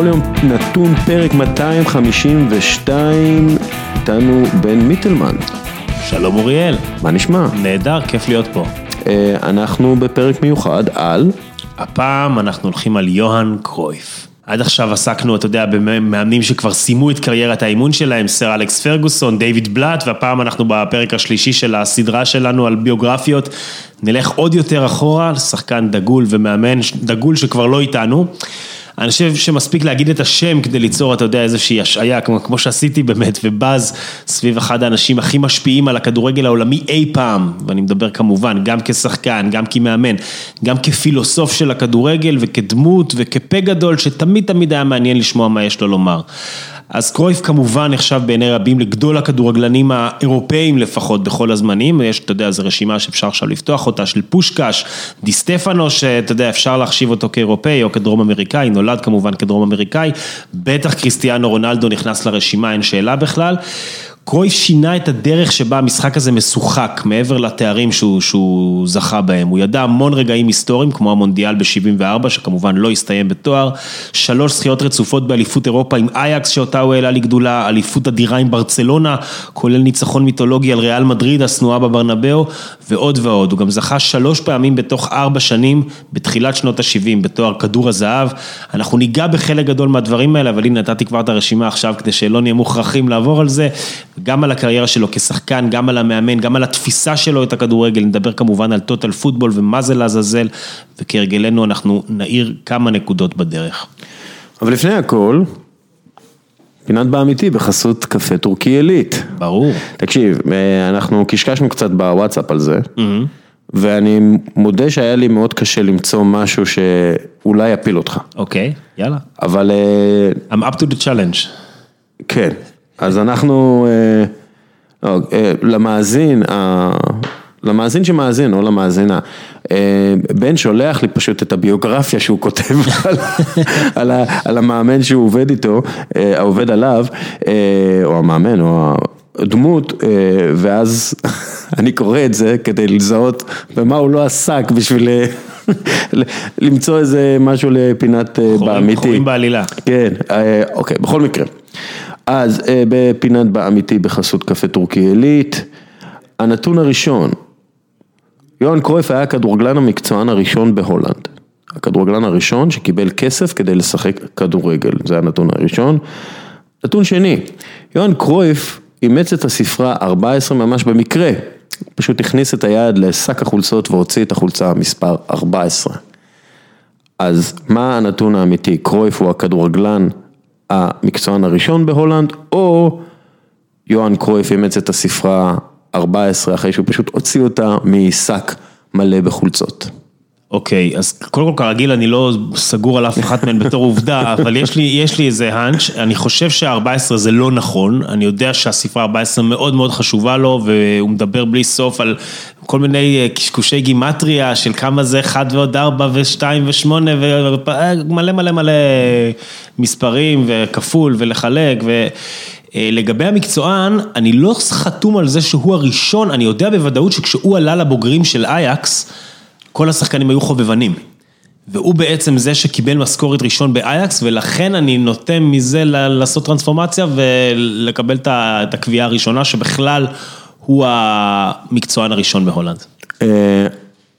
בכל יום נתון פרק 252, איתנו בן מיטלמן. שלום אוריאל. מה נשמע? נהדר, כיף להיות פה. אה, אנחנו בפרק מיוחד על... הפעם אנחנו הולכים על יוהאן קרויף. עד עכשיו עסקנו, אתה יודע, במאמנים שכבר סיימו את קריירת האימון שלהם, סר אלכס פרגוסון, דיוויד בלאט, והפעם אנחנו בפרק השלישי של הסדרה שלנו על ביוגרפיות. נלך עוד יותר אחורה, שחקן דגול ומאמן דגול שכבר לא איתנו. אני חושב שמספיק להגיד את השם כדי ליצור, אתה יודע, איזושהי השעיה, כמו, כמו שעשיתי באמת, ובאז סביב אחד האנשים הכי משפיעים על הכדורגל העולמי אי פעם, ואני מדבר כמובן גם כשחקן, גם כמאמן, גם כפילוסוף של הכדורגל וכדמות וכפה גדול, שתמיד תמיד היה מעניין לשמוע מה יש לו לומר. אז קרויף כמובן נחשב בעיני רבים לגדול הכדורגלנים האירופאים לפחות בכל הזמנים, יש, אתה יודע, זו רשימה שאפשר עכשיו לפתוח אותה, של פושקש, די סטפנו, שאתה יודע, אפשר להחשיב אותו כאירופאי או כדרום אמריקאי, נולד כמובן כדרום אמריקאי, בטח קריסטיאנו רונלדו נכנס לרשימה, אין שאלה בכלל. קרויף שינה את הדרך שבה המשחק הזה משוחק, מעבר לתארים שהוא, שהוא זכה בהם. הוא ידע המון רגעים היסטוריים, כמו המונדיאל ב-74, שכמובן לא הסתיים בתואר, שלוש זכיות רצופות באליפות אירופה עם אייקס, שאותה הוא העלה לגדולה, אליפות אדירה עם ברצלונה, כולל ניצחון מיתולוגי על ריאל מדריד, השנואה בברנבאו, ועוד ועוד. הוא גם זכה שלוש פעמים בתוך ארבע שנים, בתחילת שנות ה-70, בתואר כדור הזהב. אנחנו ניגע בחלק גדול מהדברים האלה, אבל הנה נתתי כבר את הרשימה עכשיו, כדי שלא נהיה מוכרחים לעבור על זה. גם על הקריירה שלו כשחקן, גם על המאמן, גם על התפיסה שלו את הכדורגל, נדבר כמובן על טוטל פוטבול ומה זה לעזאזל, וכהרגלנו אנחנו נעיר כמה נקודות בדרך. אבל לפני הכל, פינת באמיתי בחסות קפה טורקי עילית. ברור. תקשיב, אה, אנחנו קשקשנו קצת בוואטסאפ על זה, mm-hmm. ואני מודה שהיה לי מאוד קשה למצוא משהו שאולי יפיל אותך. אוקיי, okay, יאללה. אבל... אה, I'm up to the challenge. כן. אז אנחנו, אה, לא, אה, למאזין, למאזין שמאזין, או למאזינה, אה, בן שולח לי פשוט את הביוגרפיה שהוא כותב על, על, על המאמן שהוא עובד איתו, העובד עליו, או המאמן, או הדמות, ואז אני קורא את זה כדי לזהות במה הוא לא עסק בשביל למצוא איזה משהו לפינת באמיתי. חורים בעלילה. כן, אוקיי, בכל מקרה. אז אה, בפינת באמיתי בחסות קפה טורקי עילית, הנתון הראשון, יוהאן קרויף היה הכדורגלן המקצוען הראשון בהולנד. הכדורגלן הראשון שקיבל כסף כדי לשחק כדורגל, זה הנתון הראשון. נתון שני, יוהאן קרויף אימץ את הספרה 14 ממש במקרה, פשוט הכניס את היד לשק החולצות והוציא את החולצה מספר 14. אז מה הנתון האמיתי? קרויף הוא הכדורגלן המקצוען הראשון בהולנד, או יוהאן קרויף אימץ את הספרה 14 אחרי שהוא פשוט הוציא אותה משק מלא בחולצות. אוקיי, אז קודם כל כרגיל אני לא סגור על אף אחת מהן בתור עובדה, אבל יש לי, יש לי איזה האנץ', אני חושב שה-14 זה לא נכון, אני יודע שהספרה 14 מאוד מאוד חשובה לו, והוא מדבר בלי סוף על כל מיני אה, קשקושי גימטריה של כמה זה 1 ועוד 4 ו-2 ו-8 ומלא מלא מלא מספרים וכפול ולחלק ו... אה, לגבי המקצוען, אני לא חתום על זה שהוא הראשון, אני יודע בוודאות שכשהוא עלה לבוגרים של אייקס, כל השחקנים היו חובבנים. והוא בעצם זה שקיבל משכורת ראשון באייקס, ולכן אני נוטה מזה לעשות טרנספורמציה ולקבל את הקביעה הראשונה, שבכלל הוא המקצוען הראשון בהולנד. אה,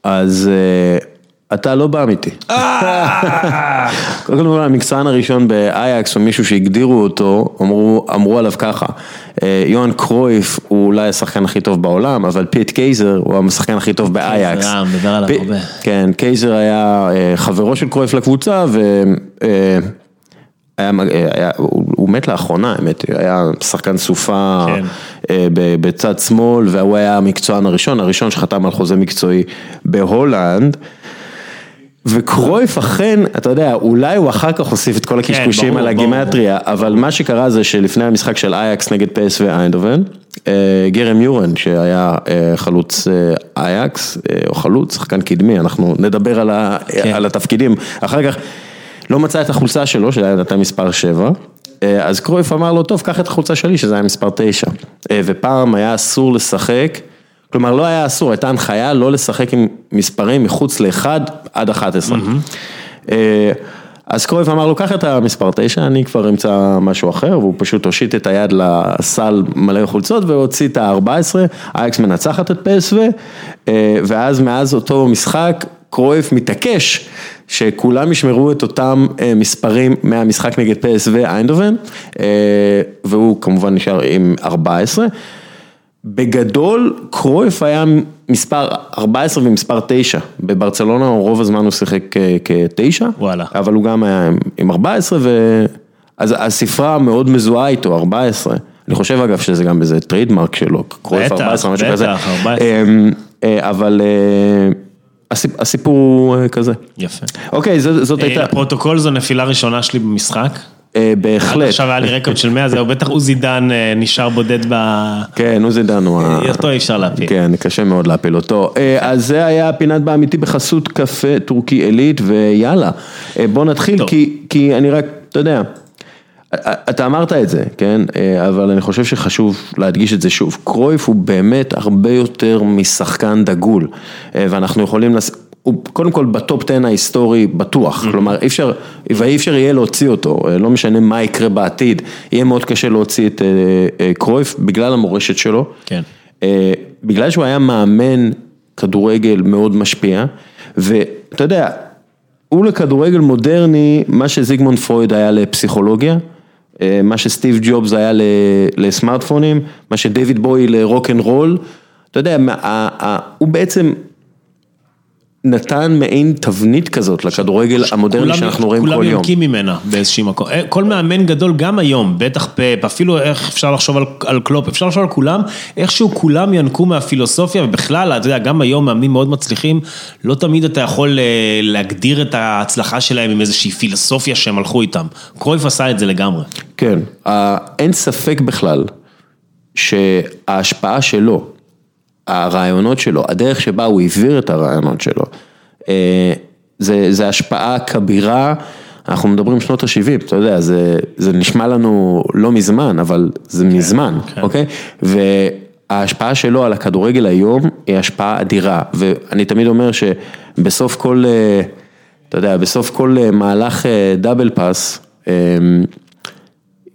אז אה, אתה לא באמיתי. אה! קודם כל המקצוען הראשון באייאקס, או מישהו שהגדירו אותו, אמרו, אמרו עליו ככה, יוהאן קרויף הוא אולי השחקן הכי טוב בעולם, אבל פיט קייזר הוא השחקן הכי טוב באייאקס. כן, מדבר עליו הרבה. כן, קייזר היה חברו של קרויף לקבוצה, ו... היה, היה, הוא מת לאחרונה, האמת, היה שחקן סופה כן. בצד שמאל, והוא היה המקצוען הראשון, הראשון שחתם על חוזה מקצועי בהולנד. וקרויף אכן, אתה יודע, אולי הוא אחר כך הוסיף את כל כן, הקשקושים על הגימטריה, אבל מה שקרה זה שלפני המשחק של אייאקס נגד פ.ס.וו איינדהובן, אה, גרם יורן שהיה אה, חלוץ אה, אייאקס, או חלוץ, שחקן קדמי, אנחנו נדבר על, ה, כן. על התפקידים, אחר כך לא מצא את החולצה שלו, שהייתה מספר 7, אז קרויף אמר לו, טוב, קח את החולצה שלי, שזה היה מספר 9, ופעם היה אסור לשחק. כלומר לא היה אסור, הייתה הנחיה לא לשחק עם מספרים מחוץ ל-1 עד 11. Mm-hmm. אז קרויף אמר לו, קח את המספר 9, אני כבר אמצא משהו אחר, והוא פשוט הושיט את היד לסל מלא חולצות והוציא את ה-14, אייקס מנצחת את אה, ואז מאז אותו משחק, קרויף מתעקש שכולם ישמרו את אותם אה, מספרים מהמשחק נגד PSV איינדובן, אה, והוא כמובן נשאר עם 14. בגדול, קרויף היה מספר 14 ומספר 9, בברצלונה רוב הזמן הוא שיחק כ-9, וואלה. אבל הוא גם היה עם 14, ו... אז הספרה מאוד מזוהה איתו, 14. אני חושב אגב שזה גם איזה trademark שלו, קרויף בטח, 14, משהו בטח, כזה. 14. אמ, אה, אבל אה, הסיפור הוא אה, כזה. יפה. אוקיי, זאת זאת אה, הייתה, לפרוטוקול זו נפילה ראשונה שלי במשחק. אה, בהחלט. עכשיו היה לי רקורד של 100, זהו, בטח עוזי דן נשאר בודד ב... כן, עוזי דן הוא ה... אותו אי אפשר להפיל. כן, קשה מאוד להפיל אותו. אז זה היה פינת באמיתי בחסות קפה טורקי עילית, ויאללה, בוא נתחיל. כי, כי אני רק, אתה יודע, אתה אמרת את זה, כן? אה, אבל אני חושב שחשוב להדגיש את זה שוב. קרויף הוא באמת הרבה יותר משחקן דגול, אה, ואנחנו יכולים לס... הוא קודם כל בטופ 10 ההיסטורי בטוח, כלומר אי אפשר, ואי אפשר יהיה להוציא אותו, אה, לא משנה מה יקרה בעתיד, יהיה מאוד קשה להוציא את קרויף בגלל המורשת שלו. כן. בגלל שהוא היה מאמן כדורגל מאוד משפיע, ואתה יודע, הוא לכדורגל מודרני, מה שזיגמונד פרויד היה לפסיכולוגיה, מה שסטיב ג'ובס היה לסמארטפונים, מה שדייוויד בוי לרוק אנד רול, אתה יודע, הוא בעצם נתן מעין תבנית כזאת לכדורגל המודרני כולם- שאנחנו רואים כל כולם יום. יונקים ממנה באיזשהו מקום. אה, כל מאמן גדול, גם היום, בטח פפ, אפילו איך אפשר לחשוב על, על קלופ, אפשר לחשוב על כולם, איכשהו כולם ינקו מהפילוסופיה, ובכלל, אתה יודע, גם היום מאמנים מאוד מצליחים, לא תמיד אתה יכול אה, להגדיר את ההצלחה שלהם עם איזושהי פילוסופיה שהם הלכו איתם. קרויף עשה את זה לגמרי. כן, אין ספק בכלל שההשפעה שלו, הרעיונות שלו, הדרך שבה הוא העביר את הרעיונות שלו, אה, זה, זה השפעה כבירה, אנחנו מדברים שנות ה-70, אתה יודע, זה, זה נשמע לנו לא מזמן, אבל זה מזמן, כן. אוקיי? וההשפעה שלו על הכדורגל היום היא השפעה אדירה, ואני תמיד אומר שבסוף כל, אה, אתה יודע, בסוף כל אה, מהלך double pass,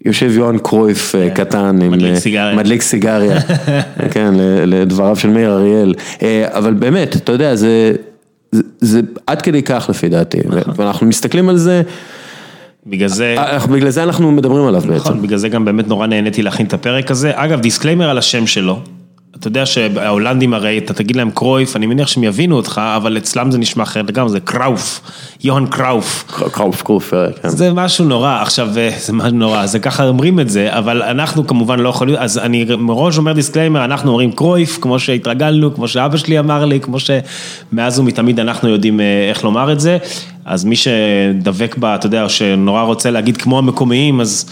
יושב יוהאן קרויף אה, קטן, עם, מדליק אה, סיגריה. מדליק סיגריה, כן, לדבריו של מאיר אריאל, אה, אבל באמת, אתה יודע, זה, זה, זה עד כדי כך לפי דעתי, נכון. ואנחנו מסתכלים על זה, בגלל זה... אנחנו- בגלל זה אנחנו מדברים עליו בעצם. נכון, בגלל זה גם באמת נורא נהניתי להכין את הפרק הזה. אגב, disclaimer על השם שלו. אתה יודע שההולנדים הרי, אתה תגיד להם קרויף, אני מניח שהם יבינו אותך, אבל אצלם זה נשמע אחרת לגמרי, זה קראוף, יוהאן קראוף. קראוף קרוף, אה, כן. זה משהו נורא, עכשיו אה, זה משהו נורא, זה ככה אומרים את זה, אבל אנחנו כמובן לא יכולים, אז אני מראש אומר disclaimer, אנחנו אומרים קרויף, כמו שהתרגלנו, כמו שאבא שלי אמר לי, כמו שמאז ומתמיד אנחנו יודעים אה, איך לומר את זה, אז מי שדבק בה, אתה יודע, שנורא רוצה להגיד כמו המקומיים, אז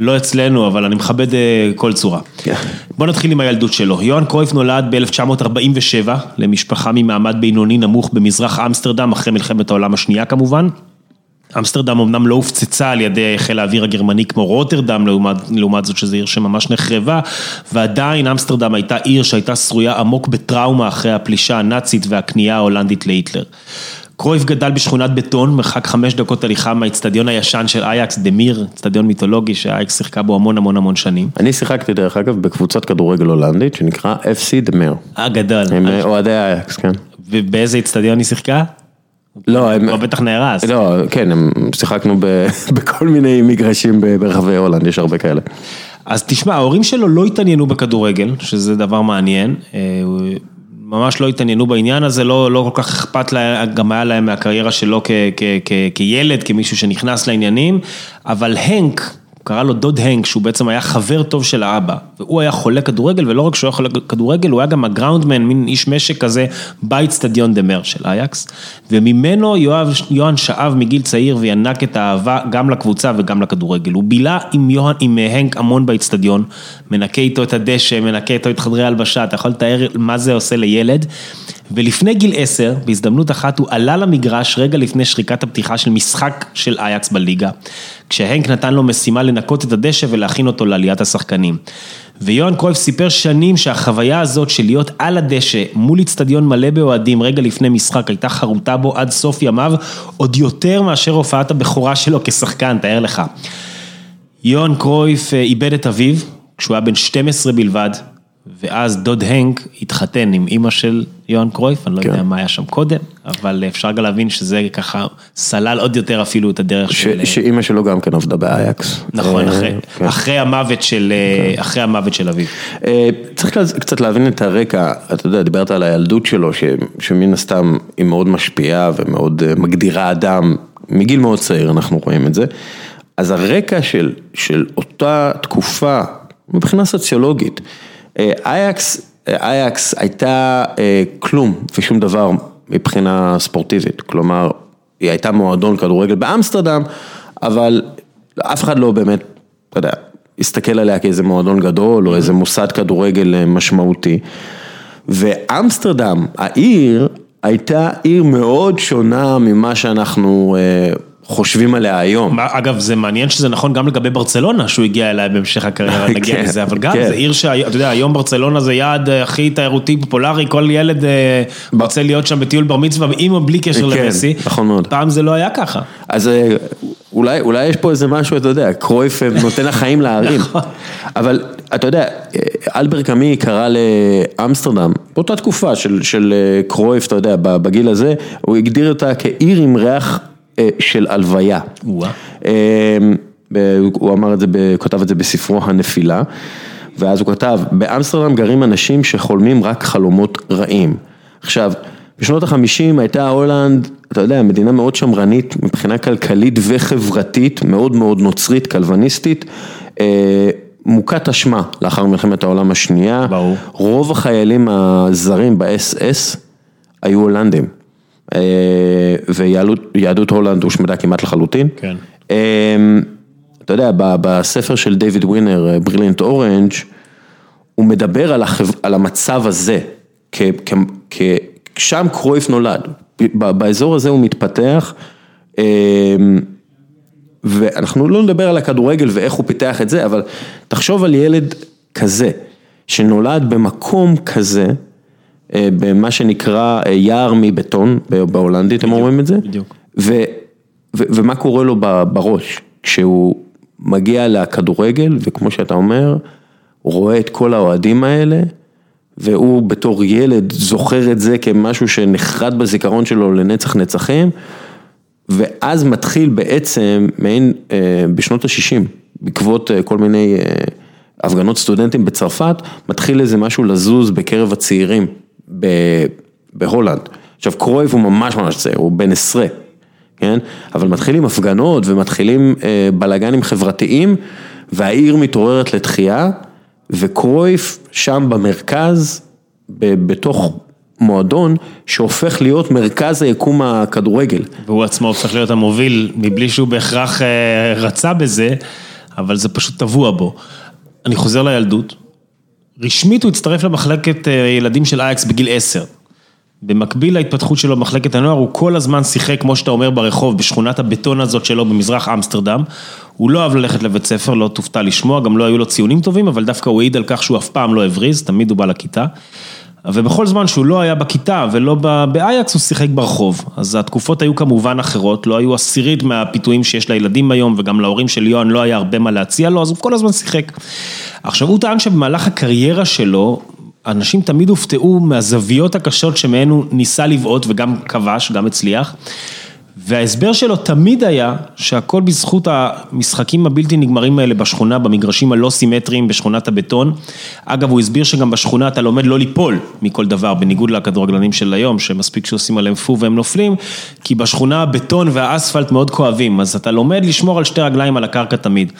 לא אצלנו, אבל אני מכבד אה, כל צורה. כן. בוא נתחיל עם הילדות שלו. יוהאן קרויף נולד ב-1947 למשפחה ממעמד בינוני נמוך במזרח אמסטרדם, אחרי מלחמת העולם השנייה כמובן. אמסטרדם אמנם לא הופצצה על ידי חיל האוויר הגרמני כמו רוטרדם, לעומת, לעומת זאת שזו עיר שממש נחרבה, ועדיין אמסטרדם הייתה עיר שהייתה שרויה עמוק בטראומה אחרי הפלישה הנאצית והכניעה ההולנדית להיטלר. קרויף גדל בשכונת בטון, מרחק חמש דקות הליכה מהאיצטדיון הישן של אייקס, דמיר, איצטדיון מיתולוגי שאייקס שיחקה בו המון המון המון שנים. אני שיחקתי דרך אגב בקבוצת כדורגל הולנדית שנקרא FC דמר, אה, גדול. הם אה, אוהדי אייקס, כן. ובאיזה איצטדיון היא שיחקה? לא, הם, הוא בטח נהרס. לא, כן, הם שיחקנו בכל מיני מגרשים ברחבי הולנד, יש הרבה כאלה. אז תשמע, ההורים שלו לא התעניינו בכדורגל, שזה דבר מעניין. ממש לא התעניינו בעניין הזה, לא, לא כל כך אכפת להם, גם היה להם מהקריירה שלו כ, כ, כ, כילד, כמישהו שנכנס לעניינים, אבל הנק, קרא לו דוד הנק, שהוא בעצם היה חבר טוב של האבא, והוא היה חולה כדורגל, ולא רק שהוא היה חולה כדורגל, הוא היה גם ה groundman, מין איש משק כזה, באיצטדיון דה מר של אייקס, וממנו יואב, יוהאן שאב מגיל צעיר וינק את האהבה גם לקבוצה וגם לכדורגל. הוא בילה עם, יוהאן, עם אה, הנק המון באיצטדיון, מנקה איתו את הדשא, מנקה איתו את חדרי ההלבשה, אתה יכול לתאר מה זה עושה לילד. ולפני גיל עשר, בהזדמנות אחת, הוא עלה למגרש רגע לפני שריקת הפתיחה של משחק של אייקס בליגה, כשהנק נתן לו משימה לנקות את הדשא ולהכין אותו לעליית השחקנים. ויוהאן קרויף סיפר שנים שהחוויה הזאת של להיות על הדשא מול איצטדיון מלא באוהדים רגע לפני משחק הייתה חרוטה בו עד סוף ימיו, עוד יותר מאשר הופעת הבכורה שלו כשחקן, תאר לך. יוהאן קרויף אה, איבד את אביו כשהוא היה בן 12 בלבד, ואז דוד הנק התחתן עם אימא של יוהאן קרויף, אני לא כן. יודע מה היה שם קודם, אבל אפשר גם להבין שזה ככה סלל עוד יותר אפילו את הדרך ש- של... שאימא שלו גם כן עבדה באייקס. נכון, אה, אחרי, כן. אחרי המוות של, אחרי המוות של אביו. אה, צריך קצת להבין את הרקע, אתה יודע, דיברת על הילדות שלו, ש- שמן הסתם היא מאוד משפיעה ומאוד אה, מגדירה אדם, מגיל מאוד צעיר אנחנו רואים את זה. אז הרקע של, של אותה תקופה, מבחינה סוציולוגית, אה, אייקס, אה, אייקס הייתה אה, כלום ושום דבר מבחינה ספורטיבית, כלומר, היא הייתה מועדון כדורגל באמסטרדם, אבל אף אחד לא באמת, אתה יודע, הסתכל עליה כאיזה מועדון גדול או איזה מוסד כדורגל אה, משמעותי. ואמסטרדם, העיר, הייתה עיר מאוד שונה ממה שאנחנו אה, חושבים עליה היום. אגב, זה מעניין שזה נכון גם לגבי ברצלונה, שהוא הגיע אליה בהמשך הקריירה, נגיע כן, לזה, אבל גם כן. זה עיר שאתה יודע, היום ברצלונה זה יעד אה, הכי תיירותי פופולרי, כל ילד אה, רוצה להיות שם בטיול בר מצווה, עם או בלי קשר כן, למסי. נכון מאוד. פעם זה לא היה ככה. אז אה, אולי, אולי יש פה איזה משהו, אתה יודע, קרויף נותן לה חיים לערים. נכון. אבל אתה יודע, אלבר קאמי קרא לאמסטרדם, באותה תקופה של, של קרויף, אתה יודע, בגיל הזה, הוא הגדיר אותה כעיר עם ריח של הלוויה. אה, הוא אמר את זה, כתב את זה בספרו הנפילה, ואז הוא כתב, באמסטרדם גרים אנשים שחולמים רק חלומות רעים. עכשיו, בשנות החמישים הייתה הולנד, אתה יודע, מדינה מאוד שמרנית מבחינה כלכלית וחברתית, מאוד מאוד נוצרית, כלבניסטית. אה, מוכת אשמה לאחר מלחמת העולם השנייה. ברור. רוב החיילים הזרים ב-SS היו הולנדים. אה, ויהדות הולנד הושמדה כמעט לחלוטין. כן. אמ, אתה יודע, בספר של דיוויד ווינר, בריליאנט אורנג', הוא מדבר על, החב... על המצב הזה, כ... כ... כ... שם קרויף נולד, באזור הזה הוא מתפתח, ואנחנו לא נדבר על הכדורגל ואיך הוא פיתח את זה, אבל תחשוב על ילד כזה, שנולד במקום כזה, אה, במה שנקרא אה, יער מבטון, בהולנדית הם אומרים את זה, בדיוק. ו, ו, ומה קורה לו בראש, כשהוא מגיע לכדורגל, וכמו שאתה אומר, הוא רואה את כל האוהדים האלה, והוא בתור ילד זוכר את זה כמשהו שנחרט בזיכרון שלו לנצח נצחים, ואז מתחיל בעצם מעין, אה, בשנות ה-60, בעקבות אה, כל מיני אה, הפגנות סטודנטים בצרפת, מתחיל איזה משהו לזוז בקרב הצעירים בהולנד. עכשיו קרויב הוא ממש ממש צעיר, הוא בן עשרה, כן? אבל מתחילים הפגנות ומתחילים אה, בלאגנים חברתיים, והעיר מתעוררת לתחייה, וקרויף שם במרכז, ב- בתוך מועדון, שהופך להיות מרכז היקום הכדורגל. והוא עצמו הופך להיות המוביל, מבלי שהוא בהכרח אה, רצה בזה, אבל זה פשוט טבוע בו. אני חוזר לילדות, רשמית הוא הצטרף למחלקת אה, ילדים של אייקס בגיל עשר. במקביל להתפתחות שלו במחלקת הנוער, הוא כל הזמן שיחק, כמו שאתה אומר, ברחוב, בשכונת הבטון הזאת שלו במזרח אמסטרדם. הוא לא אהב ללכת לבית ספר, לא תופתע לשמוע, גם לא היו לו ציונים טובים, אבל דווקא הוא העיד על כך שהוא אף פעם לא הבריז, תמיד הוא בא לכיתה. ובכל זמן שהוא לא היה בכיתה ולא באייקס, הוא שיחק ברחוב. אז התקופות היו כמובן אחרות, לא היו עשירית מהפיתויים שיש לילדים היום, וגם להורים של יוהאן לא היה הרבה מה להציע לו, אז הוא כל הזמן שיחק. עכשיו, הוא טען שבמהלך הקריירה שלו, אנשים תמיד הופתעו מהזוויות הקשות שמהן הוא ניסה לבעוט וגם כבש, גם הצליח. וההסבר שלו תמיד היה שהכל בזכות המשחקים הבלתי נגמרים האלה בשכונה, במגרשים הלא סימטריים בשכונת הבטון. אגב, הוא הסביר שגם בשכונה אתה לומד לא ליפול מכל דבר, בניגוד לכדורגלנים של היום, שמספיק שעושים עליהם פו והם נופלים, כי בשכונה הבטון והאספלט מאוד כואבים, אז אתה לומד לשמור על שתי רגליים על הקרקע תמיד.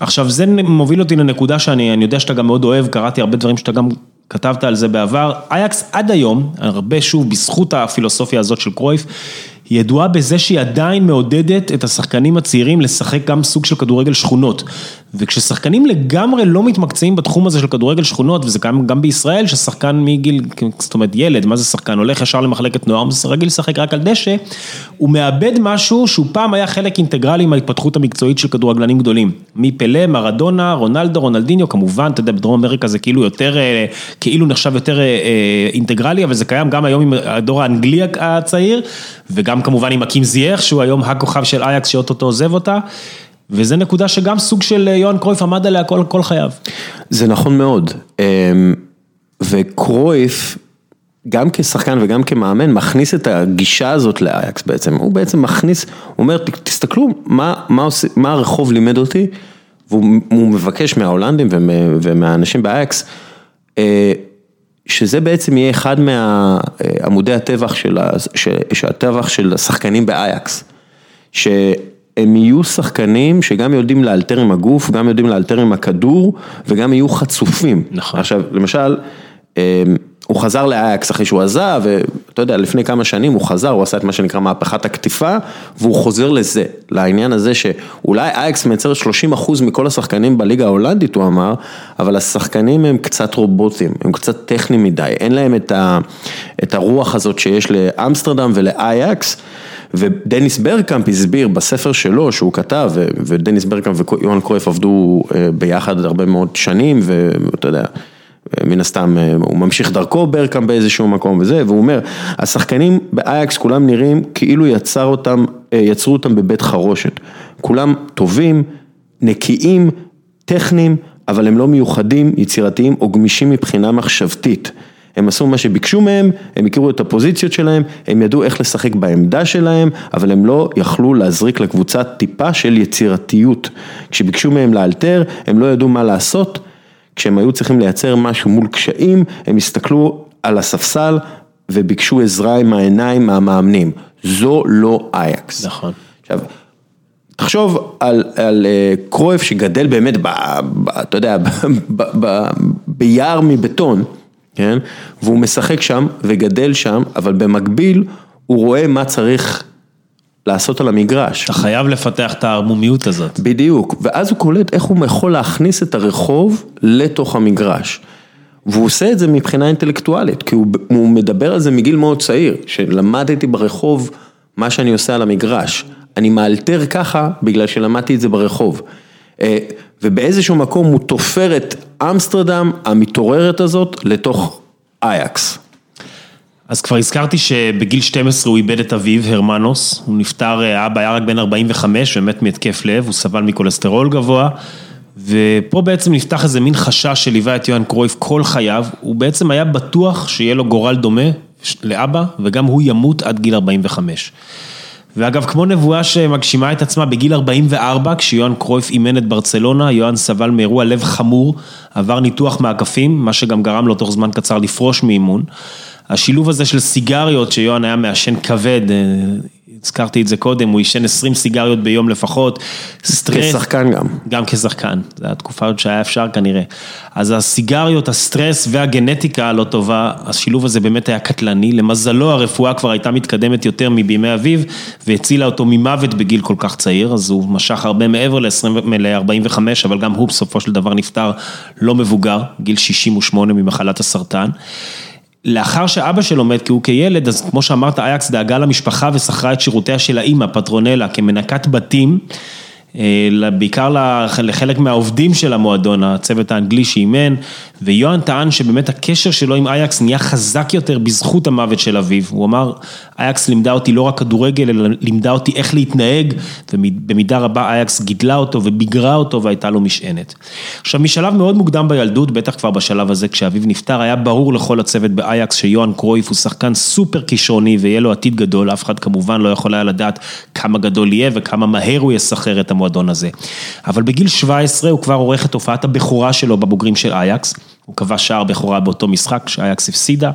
עכשיו, זה מוביל אותי לנקודה שאני אני יודע שאתה גם מאוד אוהב, קראתי הרבה דברים שאתה גם כתבת על זה בעבר. אייקס עד היום, הרבה שוב, בזכות הפילוסופיה הזאת של קרויף, היא ידועה בזה שהיא עדיין מעודדת את השחקנים הצעירים לשחק גם סוג של כדורגל שכונות. וכששחקנים לגמרי לא מתמקצעים בתחום הזה של כדורגל שכונות, וזה קיים גם בישראל, ששחקן מגיל, זאת אומרת ילד, מה זה שחקן, הולך ישר למחלקת נוער, רגיל לשחק רק על דשא, הוא מאבד משהו שהוא פעם היה חלק אינטגרלי מההתפתחות המקצועית של כדורגלנים גדולים. מפלה, מרדונה, רונלדו, רונלדיניו, כמובן, אתה יודע, בדרום אמריקה זה כאילו יותר, אה, כאילו נחשב יותר אה, אינטגרלי, אבל זה קיים גם היום עם הדור האנגלי הצעיר, וגם כמובן עם אקים זייח, שהוא היום הכוכב של אייקס שאו-טו-טו עוזב אותה. וזה נקודה שגם סוג של יוהאן קרויף עמד עליה כל, כל חייו. זה נכון מאוד. אמ, וקרויף, גם כשחקן וגם כמאמן, מכניס את הגישה הזאת לאייקס בעצם. הוא בעצם מכניס, הוא אומר, תסתכלו מה, מה, עושה, מה הרחוב לימד אותי, והוא מבקש מההולנדים ומהאנשים באייקס, אה, שזה בעצם יהיה אחד מעמודי הטבח של, הטבח של השחקנים באייקס. הם יהיו שחקנים שגם יודעים לאלתר עם הגוף, גם יודעים לאלתר עם הכדור, וגם יהיו חצופים. נכון. עכשיו, למשל, אמ, הוא חזר לאייקס אחרי שהוא עזב, ואתה יודע, לפני כמה שנים הוא חזר, הוא עשה את מה שנקרא מהפכת הקטיפה, והוא חוזר לזה, לעניין הזה שאולי אייקס מייצר 30% מכל השחקנים בליגה ההולנדית, הוא אמר, אבל השחקנים הם קצת רובוטים, הם קצת טכניים מדי, אין להם את, ה, את הרוח הזאת שיש לאמסטרדם ולאייקס. ודניס ברקאמפ הסביר בספר שלו שהוא כתב, ודניס ברקאמפ ויוהאן קרויף עבדו אה, ביחד הרבה מאוד שנים, ואתה יודע, מן הסתם אה, הוא ממשיך דרכו ברקאמפ באיזשהו מקום וזה, והוא אומר, השחקנים באייקס כולם נראים כאילו יצר אותם, אה, יצרו אותם בבית חרושת. כולם טובים, נקיים, טכניים, אבל הם לא מיוחדים, יצירתיים או גמישים מבחינה מחשבתית. הם עשו מה שביקשו מהם, הם הכירו את הפוזיציות שלהם, הם ידעו איך לשחק בעמדה שלהם, אבל הם לא יכלו להזריק לקבוצה טיפה של יצירתיות. כשביקשו מהם לאלתר, הם לא ידעו מה לעשות, כשהם היו צריכים לייצר משהו מול קשיים, הם הסתכלו על הספסל וביקשו עזרה עם העיניים מהמאמנים. זו לא אייקס. נכון. עכשיו, תחשוב על, על uh, קרויף שגדל באמת, ב, ב, אתה יודע, ב, ב, ב, ביער מבטון. כן? והוא משחק שם וגדל שם, אבל במקביל הוא רואה מה צריך לעשות על המגרש. אתה חייב לפתח את הערמומיות הזאת. בדיוק, ואז הוא קולט איך הוא יכול להכניס את הרחוב לתוך המגרש. והוא עושה את זה מבחינה אינטלקטואלית, כי הוא, הוא מדבר על זה מגיל מאוד צעיר, שלמדתי ברחוב מה שאני עושה על המגרש. אני מאלתר ככה בגלל שלמדתי את זה ברחוב. ובאיזשהו מקום הוא תופר את אמסטרדם המתעוררת הזאת לתוך אייקס. אז כבר הזכרתי שבגיל 12 הוא איבד את אביו, הרמנוס, הוא נפטר, אה, אבא היה רק בן 45 ומת מהתקף לב, הוא סבל מכולסטרול גבוה, ופה בעצם נפתח איזה מין חשש שליווה את יוהאן קרויף כל חייו, הוא בעצם היה בטוח שיהיה לו גורל דומה לאבא, וגם הוא ימות עד גיל 45. ואגב, כמו נבואה שמגשימה את עצמה בגיל 44, כשיוהאן קרויף אימן את ברצלונה, יוהאן סבל מאירוע לב חמור, עבר ניתוח מעקפים, מה שגם גרם לו תוך זמן קצר לפרוש מאימון. השילוב הזה של סיגריות, שיוהאן היה מעשן כבד, אה, הזכרתי את זה קודם, הוא עישן 20 סיגריות ביום לפחות, סטרס. כשחקן גם. גם כשחקן, זו התקופה עוד שהיה אפשר כנראה. אז הסיגריות, הסטרס והגנטיקה הלא טובה, השילוב הזה באמת היה קטלני, למזלו הרפואה כבר הייתה מתקדמת יותר מבימי אביו, והצילה אותו ממוות בגיל כל כך צעיר, אז הוא משך הרבה מעבר ל-45, אבל גם הוא בסופו של דבר נפטר לא מבוגר, גיל 68 ממחלת הסרטן. לאחר שאבא שלו מת, כי הוא כילד, אז כמו שאמרת, אייקס דאגה למשפחה ושכרה את שירותיה של האימא, פטרונלה, כמנקת בתים. אה, בעיקר לחלק מהעובדים של המועדון, הצוות האנגלי שאימן, ויוהאן טען שבאמת הקשר שלו עם אייקס נהיה חזק יותר בזכות המוות של אביו. הוא אמר, אייקס לימדה אותי לא רק כדורגל, אלא לימדה אותי איך להתנהג, ובמידה רבה אייקס גידלה אותו וביגרה אותו והייתה לו משענת. עכשיו, משלב מאוד מוקדם בילדות, בטח כבר בשלב הזה כשאביו נפטר, היה ברור לכל הצוות באייקס שיוהאן קרויף הוא שחקן סופר כישרוני ויהיה לו עתיד גדול, אף אחד כמובן לא יכול היה לדעת כמה גדול יהיה וכמה מהר הוא יסחרר את המועדון הזה. אבל בגיל 17 הוא כבר עורך את הופעת הבכורה שלו בבוגרים של אייקס. הוא כבש שער בכורה באותו משחק שאייקס הפסידה.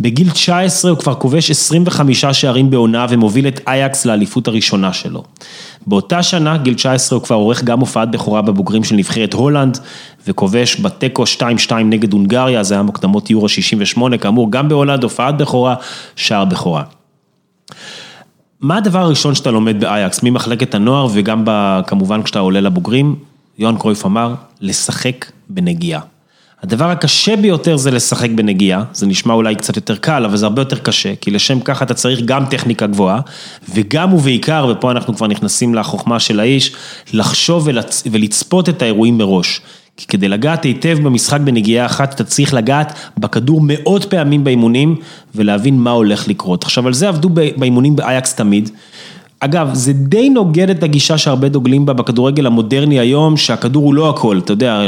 בגיל 19 הוא כבר כובש 25 שערים בעונה ומוביל את אייקס לאליפות הראשונה שלו. באותה שנה, גיל 19, הוא כבר עורך גם הופעת בכורה בבוגרים של נבחרת הולנד, וכובש בתיקו 2-2 נגד הונגריה, זה היה מוקדמות יורו 68, כאמור, גם בהולנד הופעת בכורה, שער בכורה. מה הדבר הראשון שאתה לומד באייקס, ממחלקת הנוער וגם כמובן כשאתה עולה לבוגרים? יוהאן קרויף אמר, לשחק בנגיעה. הדבר הקשה ביותר זה לשחק בנגיעה, זה נשמע אולי קצת יותר קל, אבל זה הרבה יותר קשה, כי לשם כך אתה צריך גם טכניקה גבוהה, וגם ובעיקר, ופה אנחנו כבר נכנסים לחוכמה של האיש, לחשוב ולצפות את האירועים מראש. כי כדי לגעת היטב במשחק בנגיעה אחת, אתה צריך לגעת בכדור מאות פעמים באימונים, ולהבין מה הולך לקרות. עכשיו, על זה עבדו באימונים באייקס תמיד. אגב, זה די נוגד את הגישה שהרבה דוגלים בה בכדורגל המודרני היום, שהכדור הוא לא הכל, אתה יודע,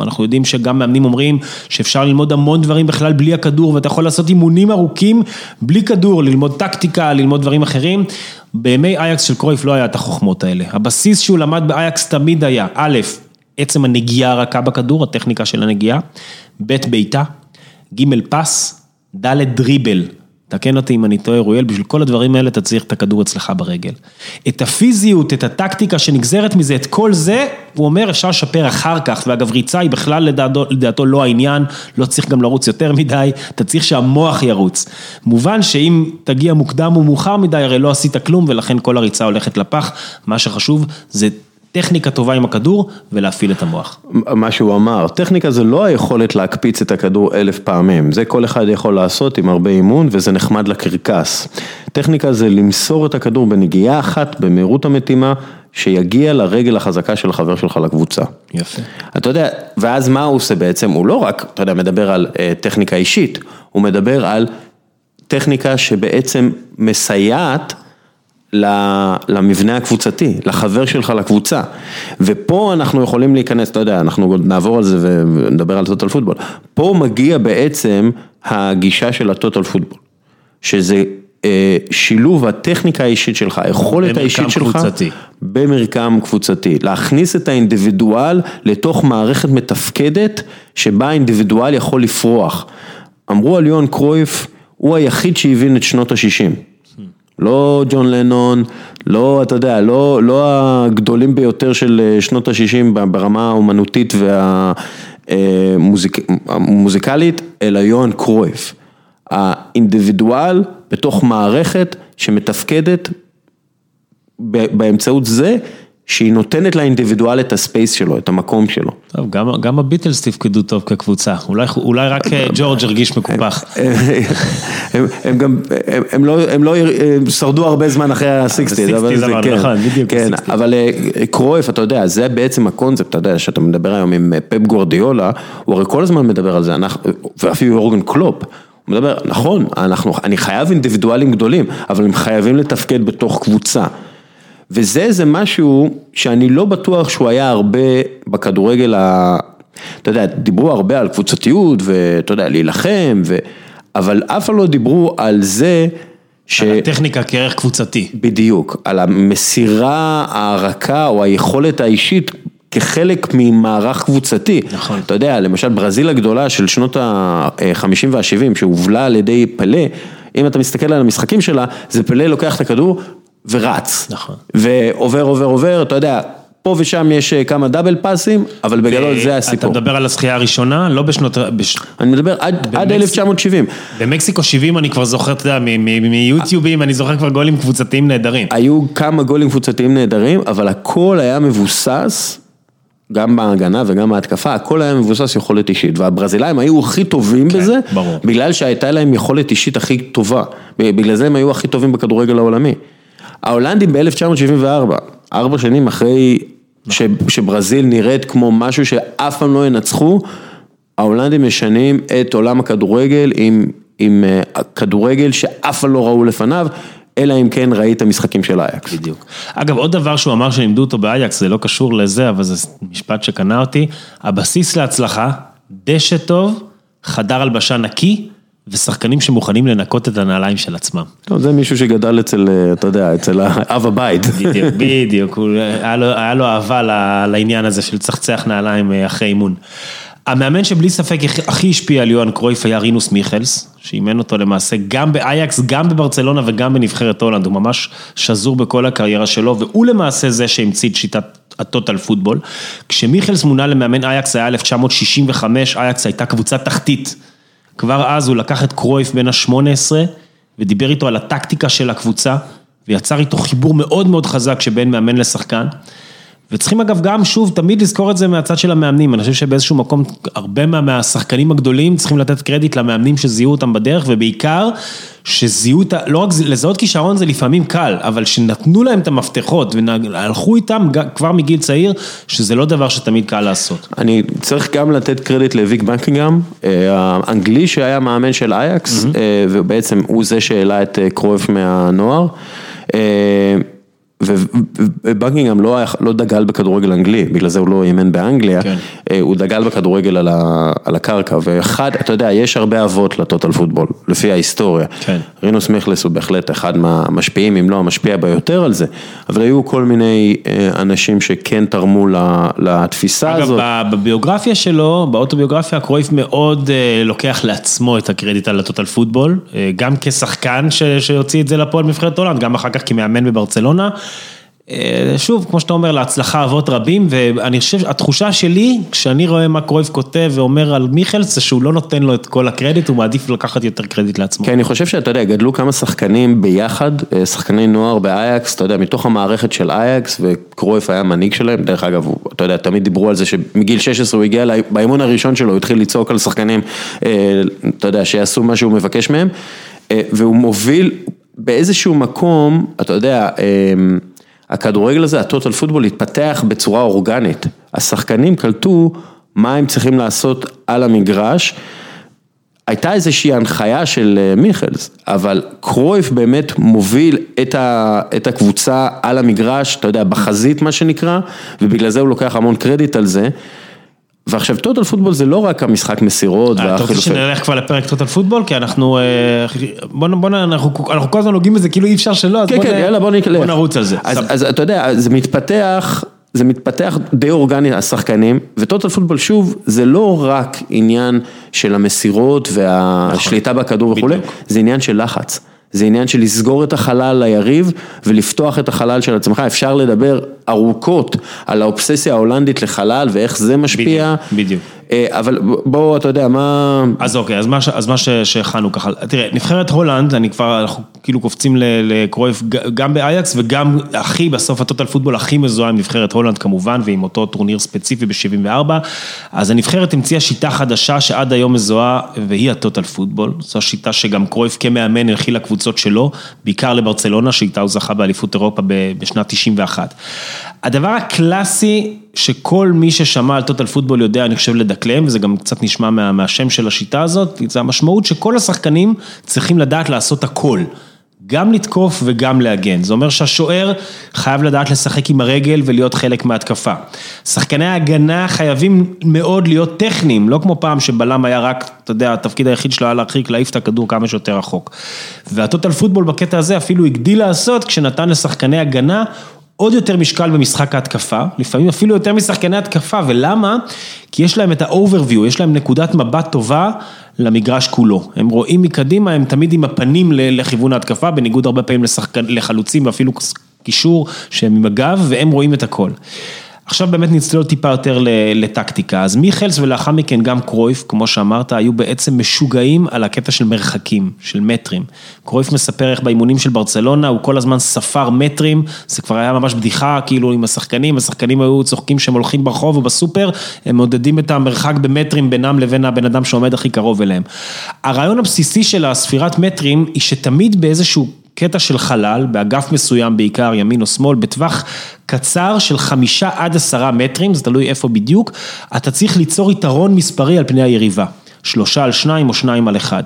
אנחנו יודעים שגם מאמנים אומרים שאפשר ללמוד המון דברים בכלל בלי הכדור, ואתה יכול לעשות אימונים ארוכים בלי כדור, ללמוד טקטיקה, ללמוד דברים אחרים. בימי אייקס של קרויף לא היה את החוכמות האלה. הבסיס שהוא למד באייקס תמיד היה, א', עצם הנגיעה הרכה בכדור, הטכניקה של הנגיעה, ב', בעיטה, ג', פס, ד', דריבל. תקן אותי אם אני טועה, רואל, בשביל כל הדברים האלה אתה צריך את הכדור אצלך ברגל. את הפיזיות, את הטקטיקה שנגזרת מזה, את כל זה, הוא אומר אפשר לשפר אחר כך, ואגב ריצה היא בכלל לדעתו, לדעתו לא העניין, לא צריך גם לרוץ יותר מדי, אתה צריך שהמוח ירוץ. מובן שאם תגיע מוקדם או מאוחר מדי, הרי לא עשית כלום ולכן כל הריצה הולכת לפח, מה שחשוב זה טכניקה טובה עם הכדור ולהפעיל את המוח. מה שהוא אמר, טכניקה זה לא היכולת להקפיץ את הכדור אלף פעמים, זה כל אחד יכול לעשות עם הרבה אימון וזה נחמד לקרקס. טכניקה זה למסור את הכדור בנגיעה אחת, במהירות המתאימה, שיגיע לרגל החזקה של החבר שלך לקבוצה. יפה. אתה יודע, ואז מה הוא עושה בעצם? הוא לא רק, אתה יודע, מדבר על uh, טכניקה אישית, הוא מדבר על טכניקה שבעצם מסייעת למבנה הקבוצתי, לחבר שלך לקבוצה. ופה אנחנו יכולים להיכנס, אתה יודע, אנחנו נעבור על זה ונדבר על טוטל פוטבול. פה מגיע בעצם הגישה של הטוטל פוטבול, שזה אה, שילוב הטכניקה האישית שלך, היכולת האישית שלך, קבוצתי. במרקם קבוצתי, להכניס את האינדיבידואל לתוך מערכת מתפקדת שבה האינדיבידואל יכול לפרוח. אמרו על יוהן קרויף, הוא היחיד שהבין את שנות ה-60. לא ג'ון לנון, לא, אתה יודע, לא, לא הגדולים ביותר של אה, שנות ה-60 ברמה האומנותית והמוזיקלית, אה, אלא יוהאן קרויף. האינדיבידואל בתוך מערכת שמתפקדת באמצעות זה שהיא נותנת לאינדיבידואל את ה space שלו, את המקום שלו. טוב, גם, גם הביטלס תפקדו טוב כקבוצה, אולי, אולי רק אה, ג'ורג' הרגיש מקופח. הם, הם גם, הם, הם לא, הם לא שרדו הרבה זמן אחרי ה sixties, אבל זה כן, נכון, בדיוק כן, אבל אה, קרויף, אתה יודע, זה בעצם הקונספט, אתה יודע, שאתה מדבר היום עם אה, פפ גורדיולה, הוא הרי כל הזמן מדבר על זה, אנחנו, ואפילו יורגן קלופ. הוא מדבר, נכון, אנחנו, אני חייב אינדיבידואלים גדולים, אבל הם חייבים לתפקד בתוך קבוצה. וזה איזה משהו שאני לא בטוח שהוא היה הרבה בכדורגל ה... אתה יודע, דיברו הרבה על קבוצתיות ואתה יודע, להילחם, ו... אבל אף פעם לא דיברו על זה ש... על הטכניקה כערך קבוצתי. בדיוק, על המסירה הרכה או היכולת האישית כחלק ממערך קבוצתי. נכון. אתה יודע, למשל ברזיל הגדולה של שנות ה-50 וה-70 שהובלה על ידי פלא, אם אתה מסתכל על המשחקים שלה, זה פלא לוקח את הכדור, ורץ. נכון. ועובר, עובר, עובר, אתה יודע, פה ושם יש אה, כמה דאבל פאסים, אבל בגדול זה הסיפור. אתה מדבר על הזכייה הראשונה, לא בשנות... בש... אני מדבר עד, עד 1970. במקסיקו 70 אני כבר זוכר, אתה יודע, מיוטיובים, אני זוכר כבר גולים קבוצתיים נהדרים. היו כמה גולים קבוצתיים נהדרים, אבל הכל היה מבוסס. גם בהגנה וגם בהתקפה, הכל היה מבוסס יכולת אישית, והברזילאים היו הכי טובים כן, בזה, ברור. בגלל שהייתה להם יכולת אישית הכי טובה, בגלל זה הם היו הכי טובים בכדורגל העולמי. ההולנדים ב-1974, ארבע שנים אחרי ש, שברזיל נראית כמו משהו שאף פעם לא ינצחו, ההולנדים משנים את עולם הכדורגל עם, עם uh, כדורגל שאף פעם לא ראו לפניו. אלא אם כן ראית משחקים של אייקס. בדיוק. אגב, עוד דבר שהוא אמר שלימדו אותו באייקס, זה לא קשור לזה, אבל זה משפט שקנה אותי, הבסיס להצלחה, דשא טוב, חדר הלבשה נקי, ושחקנים שמוכנים לנקות את הנעליים של עצמם. טוב, זה מישהו שגדל אצל, אתה יודע, אצל אב הבית. בדיוק, בדיוק, היה לו, היה לו אהבה לעניין הזה של צחצח נעליים אה, אחרי אימון. המאמן שבלי ספק הכי השפיע על יוהאן קרויף היה רינוס מיכלס, שאימן אותו למעשה גם באייקס, גם בברצלונה וגם בנבחרת הולנד, הוא ממש שזור בכל הקריירה שלו, והוא למעשה זה שהמציא את שיטת הטוטל פוטבול. כשמיכלס מונה למאמן אייקס היה 1965, אייקס הייתה קבוצה תחתית. כבר אז הוא לקח את קרויף בין ה-18 ודיבר איתו על הטקטיקה של הקבוצה ויצר איתו חיבור מאוד מאוד חזק שבין מאמן לשחקן. וצריכים אגב גם, שוב, תמיד לזכור את זה מהצד של המאמנים, אני חושב שבאיזשהו מקום, הרבה מהשחקנים הגדולים צריכים לתת קרדיט למאמנים שזיהו אותם בדרך, ובעיקר, שזיהו את ה... לא רק לזהות כישרון זה לפעמים קל, אבל שנתנו להם את המפתחות והלכו איתם כבר מגיל צעיר, שזה לא דבר שתמיד קל לעשות. אני צריך גם לתת קרדיט לוויק בנקינגהם, האנגלי שהיה מאמן של אייקס, ובעצם הוא זה שהעלה את קרויף מהנוער. ובקינגהם לא, לא דגל בכדורגל אנגלי, בגלל זה הוא לא אימן באנגליה, כן. הוא דגל בכדורגל על, ה, על הקרקע, ואחד, אתה יודע, יש הרבה אבות לטוטל פוטבול, לפי ההיסטוריה. כן. רינוס מיכלס הוא בהחלט אחד מהמשפיעים, אם לא המשפיע ביותר על זה, אבל היו כל מיני אנשים שכן תרמו לתפיסה אגב, הזאת. אגב, בביוגרפיה שלו, באוטוביוגרפיה, קרויף מאוד לוקח לעצמו את הקרדיט על הטוטל פוטבול, גם כשחקן שהוציא את זה לפועל בנבחרת הולנד, גם אחר כך כמאמן בברצלונה. שוב, כמו שאתה אומר, להצלחה אבות רבים, ואני חושב, התחושה שלי, כשאני רואה מה קרויף כותב ואומר על מיכלס, זה שהוא לא נותן לו את כל הקרדיט, הוא מעדיף לקחת יותר קרדיט לעצמו. כן, אני חושב שאתה יודע, גדלו כמה שחקנים ביחד, שחקני נוער באייקס, אתה יודע, מתוך המערכת של אייקס, וקרויף היה מנהיג שלהם, דרך אגב, אתה יודע, תמיד דיברו על זה שמגיל 16 הוא הגיע, באימון הראשון שלו, הוא התחיל לצעוק על שחקנים, אתה יודע, שיעשו מה שהוא מבקש מהם, והוא מוביל באיזשהו מקום, אתה יודע, הכדורגל הזה, הטוטל פוטבול, התפתח בצורה אורגנית. השחקנים קלטו מה הם צריכים לעשות על המגרש. הייתה איזושהי הנחיה של מיכלס, אבל קרויף באמת מוביל את הקבוצה על המגרש, אתה יודע, בחזית מה שנקרא, ובגלל זה הוא לוקח המון קרדיט על זה. ועכשיו טוטל פוטבול זה לא רק המשחק מסירות והחילופי. אתה רוצה שנלך כבר לפרק טוטל פוטבול? כי אנחנו, בוא נ... אנחנו כל הזמן נוגעים בזה, כאילו אי אפשר שלא, אז בוא נרוץ על זה. אז אתה יודע, זה מתפתח, זה מתפתח די אורגני השחקנים, וטוטל פוטבול שוב, זה לא רק עניין של המסירות והשליטה בכדור וכולי, זה עניין של לחץ. זה עניין של לסגור את החלל ליריב ולפתוח את החלל של עצמך, אפשר לדבר ארוכות על האובססיה ההולנדית לחלל ואיך זה משפיע. בדיוק, בדיוק. אבל בואו, אתה יודע, מה... אז אוקיי, אז מה, אז מה שהכנו ככה, תראה, נבחרת הולנד, אני כבר, אנחנו כאילו קופצים לקרויף גם באייקס וגם הכי, בסוף הטוטל פוטבול הכי מזוהה עם נבחרת הולנד כמובן, ועם אותו טורניר ספציפי ב-74, אז הנבחרת המציאה שיטה חדשה שעד היום מזוהה, והיא הטוטל פוטבול, זו השיטה שגם קרויף כמאמן הנחיל לקבוצות שלו, בעיקר לברצלונה, שאיתה הוא זכה באליפות אירופה בשנת 91. הדבר הקלאסי שכל מי ששמע על טוטל פוטבול יודע, אני חושב, לדקלם, וזה גם קצת נשמע מה, מהשם של השיטה הזאת, זה המשמעות שכל השחקנים צריכים לדעת לעשות הכל. גם לתקוף וגם להגן, זה אומר שהשוער חייב לדעת לשחק עם הרגל ולהיות חלק מההתקפה. שחקני ההגנה חייבים מאוד להיות טכניים, לא כמו פעם שבלם היה רק, אתה יודע, התפקיד היחיד שלו היה להרחיק, להעיף את הכדור כמה שיותר רחוק. והטוטל פוטבול בקטע הזה אפילו הגדיל לעשות כשנתן לשחקני הגנה עוד יותר משקל במשחק ההתקפה, לפעמים אפילו יותר משחקני התקפה, ולמה? כי יש להם את ה-overview, יש להם נקודת מבט טובה למגרש כולו. הם רואים מקדימה, הם תמיד עם הפנים לכיוון ההתקפה, בניגוד הרבה פעמים לשחקן, לחלוצים ואפילו קישור שהם עם הגב, והם רואים את הכל. עכשיו באמת נצלול טיפה יותר לטקטיקה, אז מיכלס ולאחר מכן גם קרויף, כמו שאמרת, היו בעצם משוגעים על הקטע של מרחקים, של מטרים. קרויף מספר איך באימונים של ברצלונה, הוא כל הזמן ספר מטרים, זה כבר היה ממש בדיחה, כאילו עם השחקנים, השחקנים היו צוחקים שהם הולכים ברחוב או בסופר, הם מודדים את המרחק במטרים בינם לבין הבן אדם שעומד הכי קרוב אליהם. הרעיון הבסיסי של הספירת מטרים, היא שתמיד באיזשהו קטע של חלל, באגף מסוים בעיקר, ימין או שמאל, בטווח קצר של חמישה עד עשרה מטרים, זה תלוי איפה בדיוק, אתה צריך ליצור יתרון מספרי על פני היריבה. שלושה על שניים או שניים על אחד.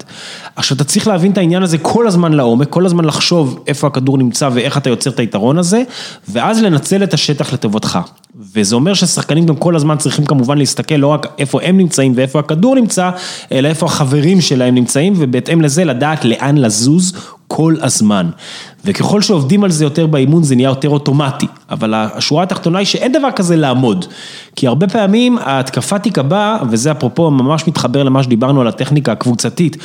עכשיו אתה צריך להבין את העניין הזה כל הזמן לעומק, כל הזמן לחשוב איפה הכדור נמצא ואיך אתה יוצר את היתרון הזה, ואז לנצל את השטח לטובתך. וזה אומר ששחקנים גם כל הזמן צריכים כמובן להסתכל לא רק איפה הם נמצאים ואיפה הכדור נמצא, אלא איפה החברים שלהם נמצאים, ובהתאם לזה לדעת לאן לזוז כל הזמן. וככל שעובדים על זה יותר באימון זה נהיה יותר אוטומטי, אבל השורה התחתונה היא שאין דבר כזה לעמוד, כי הרבה פעמים ההתקפה תיקבע, וזה אפרופו ממש מתחבר למה שדיברנו על הטכניקה הקבוצתית,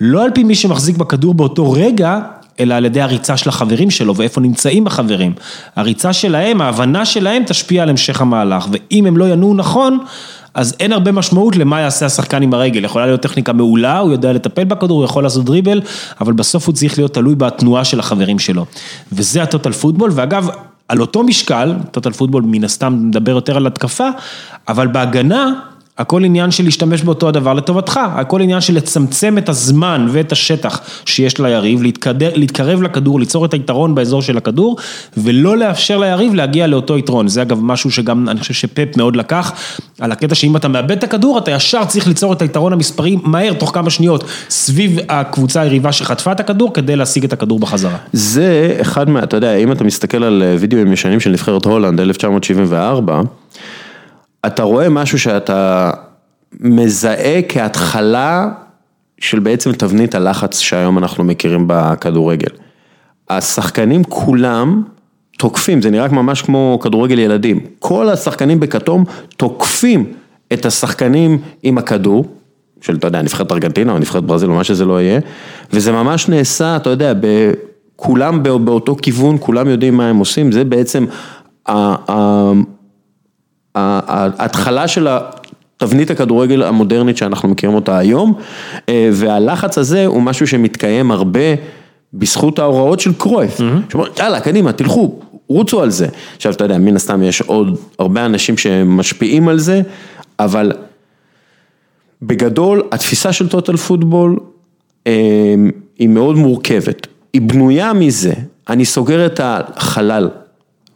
לא על פי מי שמחזיק בכדור באותו רגע, אלא על ידי הריצה של החברים שלו ואיפה נמצאים החברים. הריצה שלהם, ההבנה שלהם תשפיע על המשך המהלך, ואם הם לא ינועו נכון, אז אין הרבה משמעות למה יעשה השחקן עם הרגל, יכולה להיות טכניקה מעולה, הוא יודע לטפל בכדור, הוא יכול לעשות דריבל, אבל בסוף הוא צריך להיות תלוי בתנועה של החברים שלו. וזה הטוטל פוטבול, ואגב, על אותו משקל, טוטל פוטבול מן הסתם מדבר יותר על התקפה, אבל בהגנה, הכל עניין של להשתמש באותו הדבר לטובתך, הכל עניין של לצמצם את הזמן ואת השטח שיש ליריב, להתקרב לכדור, ליצור את היתרון באזור של הכדור, ולא לאפשר ליריב להגיע לאותו יתרון. זה אגב משהו שגם אני חושב שפפ מאוד לקח, על הקטע שאם אתה מאבד את הכדור, אתה ישר צריך ליצור את היתרון המספרי מהר, תוך כמה שניות, סביב הקבוצה היריבה שחטפה את הכדור, כדי להשיג את הכדור בחזרה. זה אחד מה, אתה יודע, אם אתה מסתכל על וידאוים ישנים של נבחרת הולנד, 1974, אתה רואה משהו שאתה מזהה כהתחלה של בעצם תבנית הלחץ שהיום אנחנו מכירים בכדורגל. השחקנים כולם תוקפים, זה נראה ממש כמו כדורגל ילדים. כל השחקנים בכתום תוקפים את השחקנים עם הכדור, של, אתה יודע, נבחרת ארגנטינה או נבחרת ברזיל או מה שזה לא יהיה, וזה ממש נעשה, אתה יודע, כולם באותו כיוון, כולם יודעים מה הם עושים, זה בעצם ההתחלה של תבנית הכדורגל המודרנית שאנחנו מכירים אותה היום, אה, והלחץ הזה הוא משהו שמתקיים הרבה בזכות ההוראות של קרויף. שאומרים, יאללה, קדימה, תלכו, רוצו על זה. עכשיו, אתה יודע, מן הסתם יש עוד הרבה אנשים שמשפיעים על זה, אבל בגדול, התפיסה של טוטל פוטבול אה, היא מאוד מורכבת. היא בנויה מזה, אני סוגר את החלל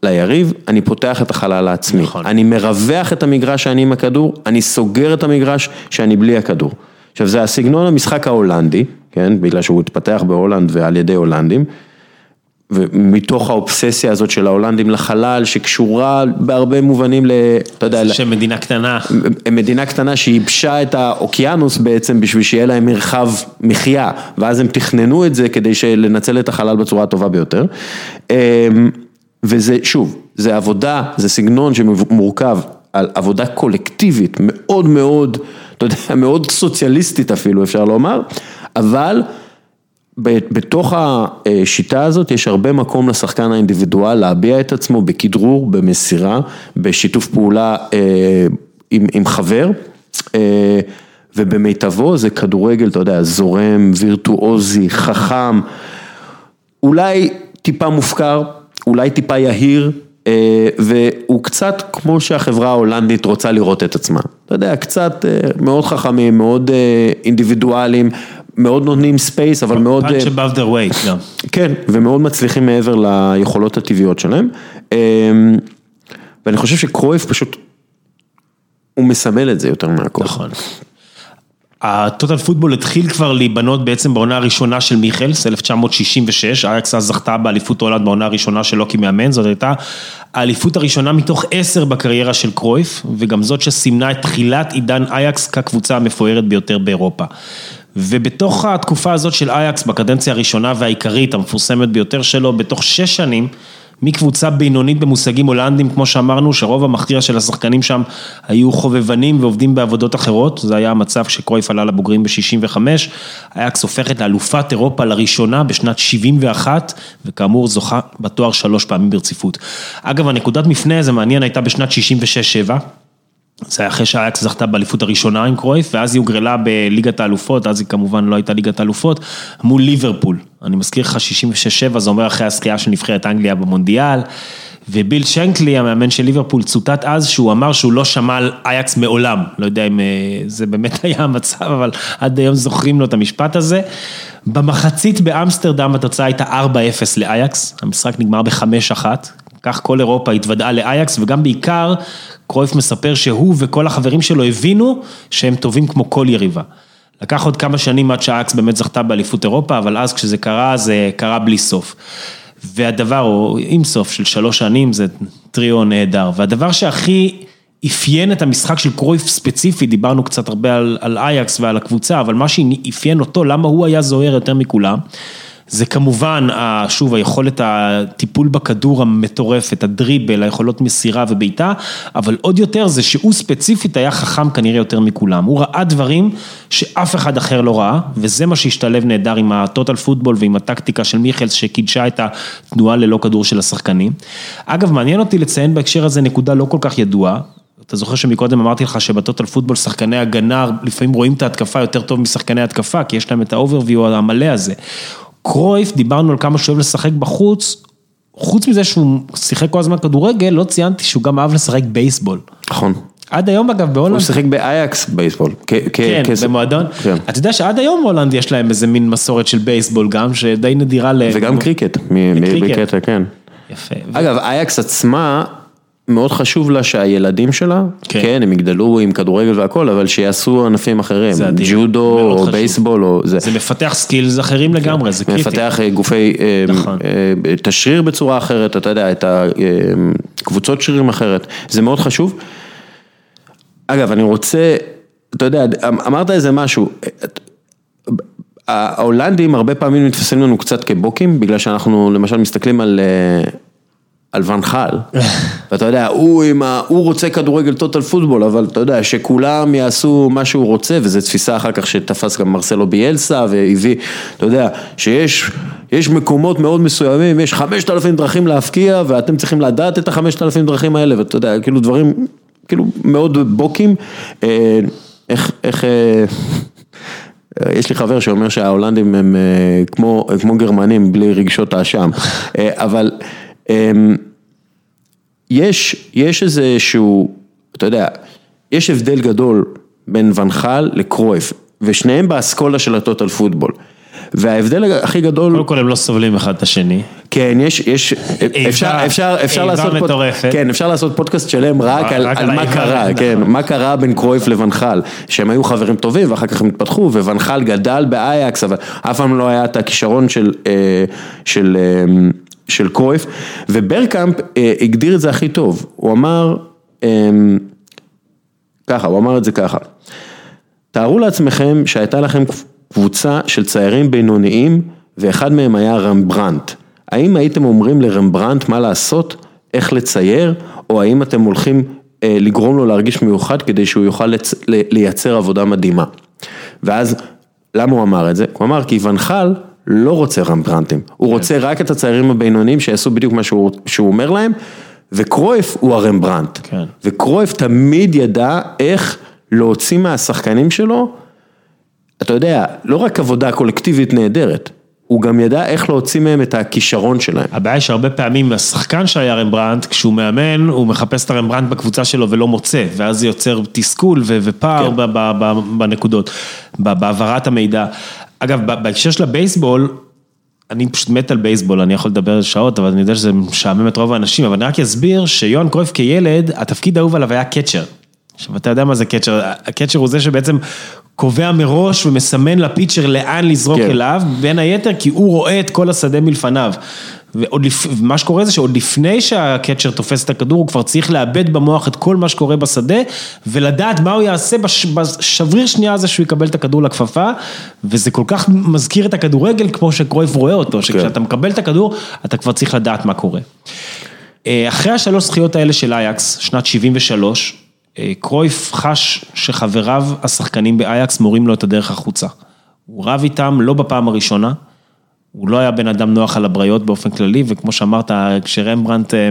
ליריב, אני פותח את החלל לעצמי. נכון. אני מרווח את המגרש שאני עם הכדור, אני סוגר את המגרש שאני בלי הכדור. עכשיו זה הסגנון המשחק ההולנדי, כן, בגלל שהוא התפתח בהולנד ועל ידי הולנדים, ומתוך האובססיה הזאת של ההולנדים לחלל, שקשורה בהרבה מובנים ל... אתה יודע... שהם מדינה קטנה. מדינה קטנה שייבשה את האוקיינוס בעצם בשביל שיהיה להם מרחב מחיה, ואז הם תכננו את זה כדי לנצל את החלל בצורה הטובה ביותר. וזה, שוב, זה עבודה, זה סגנון שמורכב על עבודה קולקטיבית מאוד מאוד, אתה יודע, מאוד סוציאליסטית אפילו, אפשר לומר, אבל בתוך השיטה הזאת יש הרבה מקום לשחקן האינדיבידואל להביע את עצמו בכדרור, במסירה, בשיתוף פעולה אה, עם, עם חבר. אה, ובמיטבו זה כדורגל, אתה יודע, זורם, וירטואוזי, חכם, אולי טיפה מופקר, אולי טיפה יהיר, אה, והוא קצת כמו שהחברה ההולנדית רוצה לראות את עצמה. אתה יודע, קצת אה, מאוד חכמים, מאוד אה, אינדיבידואלים, מאוד נותנים space, אבל מאוד... punch above their weight גם. כן, ומאוד מצליחים מעבר ליכולות הטבעיות שלהם. ואני חושב שקרויף פשוט, הוא מסמל את זה יותר מהכל. נכון. ה total football התחיל כבר להיבנות בעצם בעונה הראשונה של מיכלס, 1966, אייקס אז זכתה באליפות הולנד בעונה הראשונה שלו כמאמן, זאת הייתה האליפות הראשונה מתוך עשר בקריירה של קרויף, וגם זאת שסימנה את תחילת עידן אייקס כקבוצה המפוארת ביותר באירופה. ובתוך התקופה הזאת של אייקס, בקדנציה הראשונה והעיקרית, המפורסמת ביותר שלו, בתוך שש שנים, מקבוצה בינונית במושגים הולנדים, כמו שאמרנו, שרוב המכריע של השחקנים שם היו חובבנים ועובדים בעבודות אחרות, זה היה המצב שקרויף עלה לבוגרים ב-65, אייקס הופכת לאלופת אירופה לראשונה בשנת 71, וכאמור זוכה בתואר שלוש פעמים ברציפות. אגב, הנקודת מפנה, זה מעניין, הייתה בשנת 66-7. זה היה אחרי שהאייקס זכתה באליפות הראשונה עם קרויף, ואז היא הוגרלה בליגת האלופות, אז היא כמובן לא הייתה ליגת האלופות, מול ליברפול. אני מזכיר לך 66-7, זה אומר אחרי הזכייה של נבחרת אנגליה במונדיאל, וביל שנקלי, המאמן של ליברפול, צוטט אז שהוא אמר שהוא לא שמע על אייקס מעולם. לא יודע אם אה, זה באמת היה המצב, אבל עד היום זוכרים לו את המשפט הזה. במחצית באמסטרדם התוצאה הייתה 4-0 לאייקס, המשחק נגמר ב-5-1, כך כל אירופה התוודעה לאייקס, וגם בעיקר קרויף מספר שהוא וכל החברים שלו הבינו שהם טובים כמו כל יריבה. לקח עוד כמה שנים עד שהאקס באמת זכתה באליפות אירופה, אבל אז כשזה קרה, זה קרה בלי סוף. והדבר, או עם סוף של שלוש שנים, זה טריו נהדר. והדבר שהכי אפיין את המשחק של קרויף ספציפי, דיברנו קצת הרבה על, על אייקס ועל הקבוצה, אבל מה שאפיין אותו, למה הוא היה זוהר יותר מכולם, זה כמובן, שוב, היכולת הטיפול בכדור המטורפת, הדריבל, היכולות מסירה ובעיטה, אבל עוד יותר זה שהוא ספציפית היה חכם כנראה יותר מכולם. הוא ראה דברים שאף אחד אחר לא ראה, וזה מה שהשתלב נהדר עם ה total football ועם הטקטיקה של מיכלס שקידשה את התנועה ללא כדור של השחקנים. אגב, מעניין אותי לציין בהקשר הזה נקודה לא כל כך ידועה. אתה זוכר שמקודם אמרתי לך שב total football שחקני הגנה לפעמים רואים את ההתקפה יותר טוב משחקני התקפה, כי יש להם את ה overview המלא הזה. קרויף, דיברנו על כמה שהוא אוהב לשחק בחוץ, חוץ מזה שהוא שיחק כל הזמן כדורגל, לא ציינתי שהוא גם אהב לשחק בייסבול. נכון. עד היום אגב הוא בהולנד, שיחק באייקס בייסבול. כ- כ- כן, במועדון, כן. אתה יודע שעד היום בהולנד יש להם איזה מין מסורת של בייסבול גם, שדי נדירה ל... וגם קריקט. מ- וקריקט. בקטע, כן. יפה. אגב, אייקס עצמה, מאוד חשוב לה שהילדים שלה, כן. כן, הם יגדלו עם כדורגל והכל, אבל שיעשו ענפים אחרים. ג'ודו או חשוב. בייסבול או זה. זה מפתח skills אחרים לגמרי, זה קריטי. מפתח אה, גופי, אה, נכון. אה, את השריר בצורה אחרת, אתה יודע, את הקבוצות שרירים אחרת, זה מאוד חשוב. אגב, אני רוצה, אתה יודע, אמרת איזה משהו, ההולנדים הרבה פעמים נתפסים לנו קצת כבוקים, בגלל שאנחנו למשל מסתכלים על... אה, על ואן חאל, ואתה יודע, הוא, ה... הוא רוצה כדורגל total football, אבל אתה יודע, שכולם יעשו מה שהוא רוצה, וזו תפיסה אחר כך שתפס גם מרסלו ביאלסה, והביא, אתה יודע, שיש יש מקומות מאוד מסוימים, יש חמשת אלפים דרכים להפקיע, ואתם צריכים לדעת את החמשת אלפים דרכים האלה, ואתה יודע, כאילו דברים, כאילו מאוד בוקים, אה, איך, איך... אה, יש לי חבר שאומר שההולנדים הם אה, כמו, כמו גרמנים בלי רגשות האשם, אה, אבל יש, יש איזה שהוא, אתה יודע, יש הבדל גדול בין ואן חאל לקרויף, ושניהם באסכולה של ה total football. וההבדל הכי גדול, קודם כל הם לא סובלים אחד את השני. כן, יש, יש, אפשר, אפשר, אפשר איבה לעשות, פוד- מטורפת. כן, אפשר לעשות פודקאסט שלם רק על, על מה קרה, נכון. כן, מה קרה בין קרויף לוואן חאל, שהם היו חברים טובים ואחר כך הם התפתחו, וואן חאל גדל באייקס, אבל אף פעם לא היה את הכישרון של, אה, של, אה, של קרויף, וברקאמפ אה, הגדיר את זה הכי טוב, הוא אמר, אה, ככה, הוא אמר את זה ככה, תארו לעצמכם שהייתה לכם קבוצה של ציירים בינוניים ואחד מהם היה רמברנט. האם הייתם אומרים לרמברנט מה לעשות, איך לצייר, או האם אתם הולכים אה, לגרום לו להרגיש מיוחד כדי שהוא יוכל לצ... לייצר עבודה מדהימה. ואז, למה הוא אמר את זה? הוא אמר כי ונחל לא רוצה רמברנטים, הוא רוצה רק את הציירים הבינוניים שיעשו בדיוק מה שהוא, שהוא אומר להם, וקרויף הוא הרמברנט. כן. וקרויף תמיד ידע איך להוציא מהשחקנים שלו, אתה יודע, לא רק עבודה קולקטיבית נהדרת, הוא גם ידע איך להוציא מהם את הכישרון שלהם. הבעיה היא שהרבה פעמים השחקן שהיה רמברנט, כשהוא מאמן, הוא מחפש את הרמברנט בקבוצה שלו ולא מוצא, ואז זה יוצר תסכול ו- ופער כן. ב- ב- ב- בנקודות, בהעברת המידע. אגב, בהקשר של הבייסבול, אני פשוט מת על בייסבול, אני יכול לדבר שעות, אבל אני יודע שזה משעמם את רוב האנשים, אבל אני רק אסביר שיוהאן קרויף כילד, התפקיד האהוב עליו היה קצ'ר. עכשיו, אתה יודע מה זה קצ'ר, הקצ'ר הוא זה שבעצם קובע מראש ומסמן לפיצ'ר לאן לזרוק כן. אליו, בין היתר כי הוא רואה את כל השדה מלפניו. ועוד לפ... מה שקורה זה שעוד לפני שהקצ'ר תופס את הכדור, הוא כבר צריך לאבד במוח את כל מה שקורה בשדה, ולדעת מה הוא יעשה בש... בשבריר שנייה הזה שהוא יקבל את הכדור לכפפה, וזה כל כך מזכיר את הכדורגל כמו שקרויף רואה אותו, שכשאתה מקבל את הכדור, אתה כבר צריך לדעת מה קורה. אה, אחרי השלוש זכיות האלה של אייקס, שנת 73, אה, קרויף חש שחבריו השחקנים באייקס מורים לו את הדרך החוצה. הוא רב איתם לא בפעם הראשונה, הוא לא היה בן אדם נוח על הבריות באופן כללי, וכמו שאמרת, כשרמברנט אה,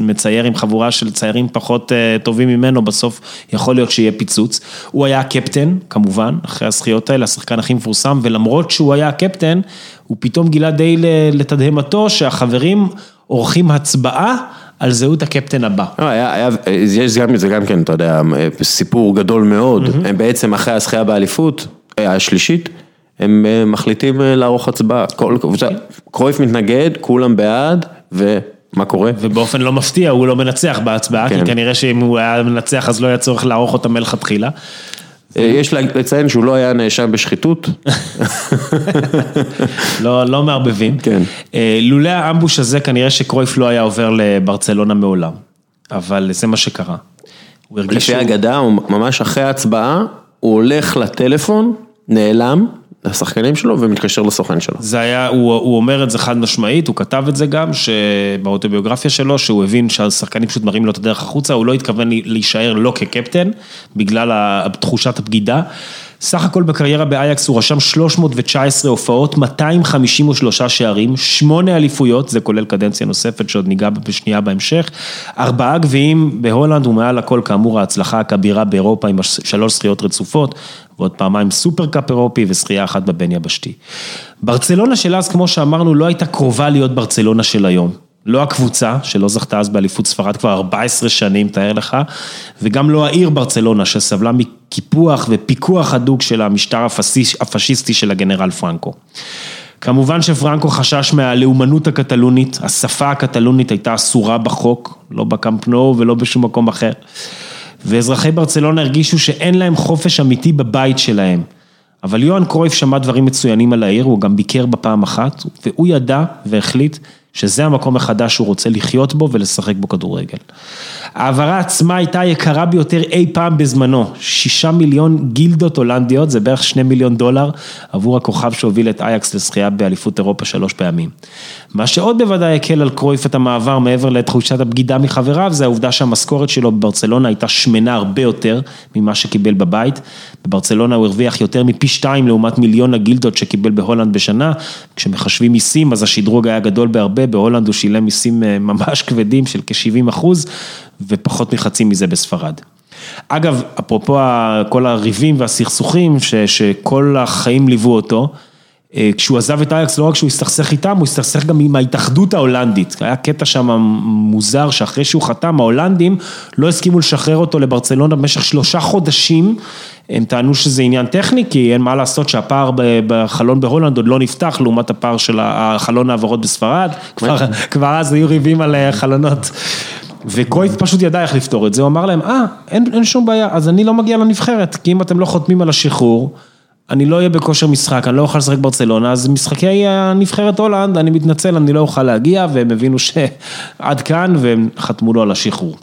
מצייר עם חבורה של ציירים פחות אה, טובים ממנו, בסוף יכול להיות שיהיה פיצוץ. הוא היה הקפטן, כמובן, אחרי הזכיות האלה, השחקן הכי מפורסם, ולמרות שהוא היה הקפטן, הוא פתאום גילה די לתדהמתו שהחברים עורכים הצבעה על זהות הקפטן הבא. לא, היה, היה, יש גם, זה גם כן, אתה יודע, סיפור גדול מאוד, הם בעצם אחרי הזכייה באליפות, אה, השלישית, הם אה, מחליטים אה, לערוך הצבעה, כל קבוצה, קרויף מתנגד, כולם בעד, ומה קורה? ובאופן לא מפתיע, הוא לא מנצח בהצבעה, כן. כי כנראה שאם הוא היה מנצח אז לא היה צורך לערוך אותה מלכתחילה. אה, יש לציין שהוא לא היה נאשם בשחיתות, לא, לא מערבבים. כן. לולא האמבוש הזה, כנראה שקרויף לא היה עובר לברצלונה מעולם. אבל זה מה שקרה. הוא הרגיש לפי שהוא... האגדה, הוא ממש אחרי ההצבעה, הוא הולך לטלפון, נעלם, לשחקנים שלו ומתקשר לסוכן שלו. זה היה, הוא, הוא אומר את זה חד משמעית, הוא כתב את זה גם, באוטוביוגרפיה שלו, שהוא הבין שהשחקנים פשוט מראים לו את הדרך החוצה, הוא לא התכוון להישאר לא כקפטן, בגלל תחושת הבגידה. סך הכל בקריירה באייקס הוא רשם 319 הופעות, 253 שערים, 8 אליפויות, זה כולל קדנציה נוספת שעוד ניגע בשנייה בהמשך, ארבעה גביעים בהולנד ומעל הכל כאמור ההצלחה הכבירה באירופה עם שלוש זכיות רצופות, ועוד פעמיים סופרקאפ אירופי וזכייה אחת בבין יבשתי. ברצלונה של אז, כמו שאמרנו, לא הייתה קרובה להיות ברצלונה של היום. לא הקבוצה, שלא זכתה אז באליפות ספרד כבר 14 שנים, תאר לך, וגם לא העיר ברצלונה, שסבלה מקיפוח ופיקוח הדוק של המשטר הפשיסטי של הגנרל פרנקו. כמובן שפרנקו חשש מהלאומנות הקטלונית, השפה הקטלונית הייתה אסורה בחוק, לא בקמפנו ולא בשום מקום אחר. ואזרחי ברצלונה הרגישו שאין להם חופש אמיתי בבית שלהם. אבל יוהאן קרויף שמע דברים מצוינים על העיר, הוא גם ביקר בה פעם אחת, והוא ידע והחליט שזה המקום החדש שהוא רוצה לחיות בו ולשחק בו כדורגל. ההעברה עצמה הייתה היקרה ביותר אי פעם בזמנו, שישה מיליון גילדות הולנדיות, זה בערך שני מיליון דולר עבור הכוכב שהוביל את אייקס לזכייה באליפות אירופה שלוש פעמים. מה שעוד בוודאי הקל על קרויף את המעבר מעבר לתחושת הבגידה מחבריו, זה העובדה שהמשכורת שלו בברצלונה הייתה שמנה הרבה יותר ממה שקיבל בבית. בברצלונה הוא הרוויח יותר מפי שתיים לעומת מיליון הגילדות שקיבל בהולנד בשנה, כשמחשבים מיסים אז השדרוג היה גדול בהרבה, בהולנד הוא שילם מיסים אה, ממש כבדים של כ-70 אחוז. ופחות מחצי מזה בספרד. אגב, אפרופו כל הריבים והסכסוכים ש, שכל החיים ליוו אותו, אה, כשהוא עזב את אייקס, לא רק שהוא הסתכסך איתם, הוא הסתכסך גם עם ההתאחדות ההולנדית. היה קטע שם מוזר, שאחרי שהוא חתם, ההולנדים לא הסכימו לשחרר אותו לברצלונה במשך שלושה חודשים. הם טענו שזה עניין טכני, כי אין מה לעשות שהפער בחלון בהולנד עוד לא נפתח, לעומת הפער של החלון העברות בספרד. כבר, כבר אז היו ריבים על אה, חלונות. וקרויף פשוט ידע איך לפתור את זה, הוא אמר להם, אה, אין, אין שום בעיה, אז אני לא מגיע לנבחרת, כי אם אתם לא חותמים על השחרור, אני לא אהיה בכושר משחק, אני לא אוכל לשחק ברצלונה, אז משחקי הנבחרת הולנד, אני מתנצל, אני לא אוכל להגיע, והם הבינו שעד כאן, והם חתמו לו על השחרור.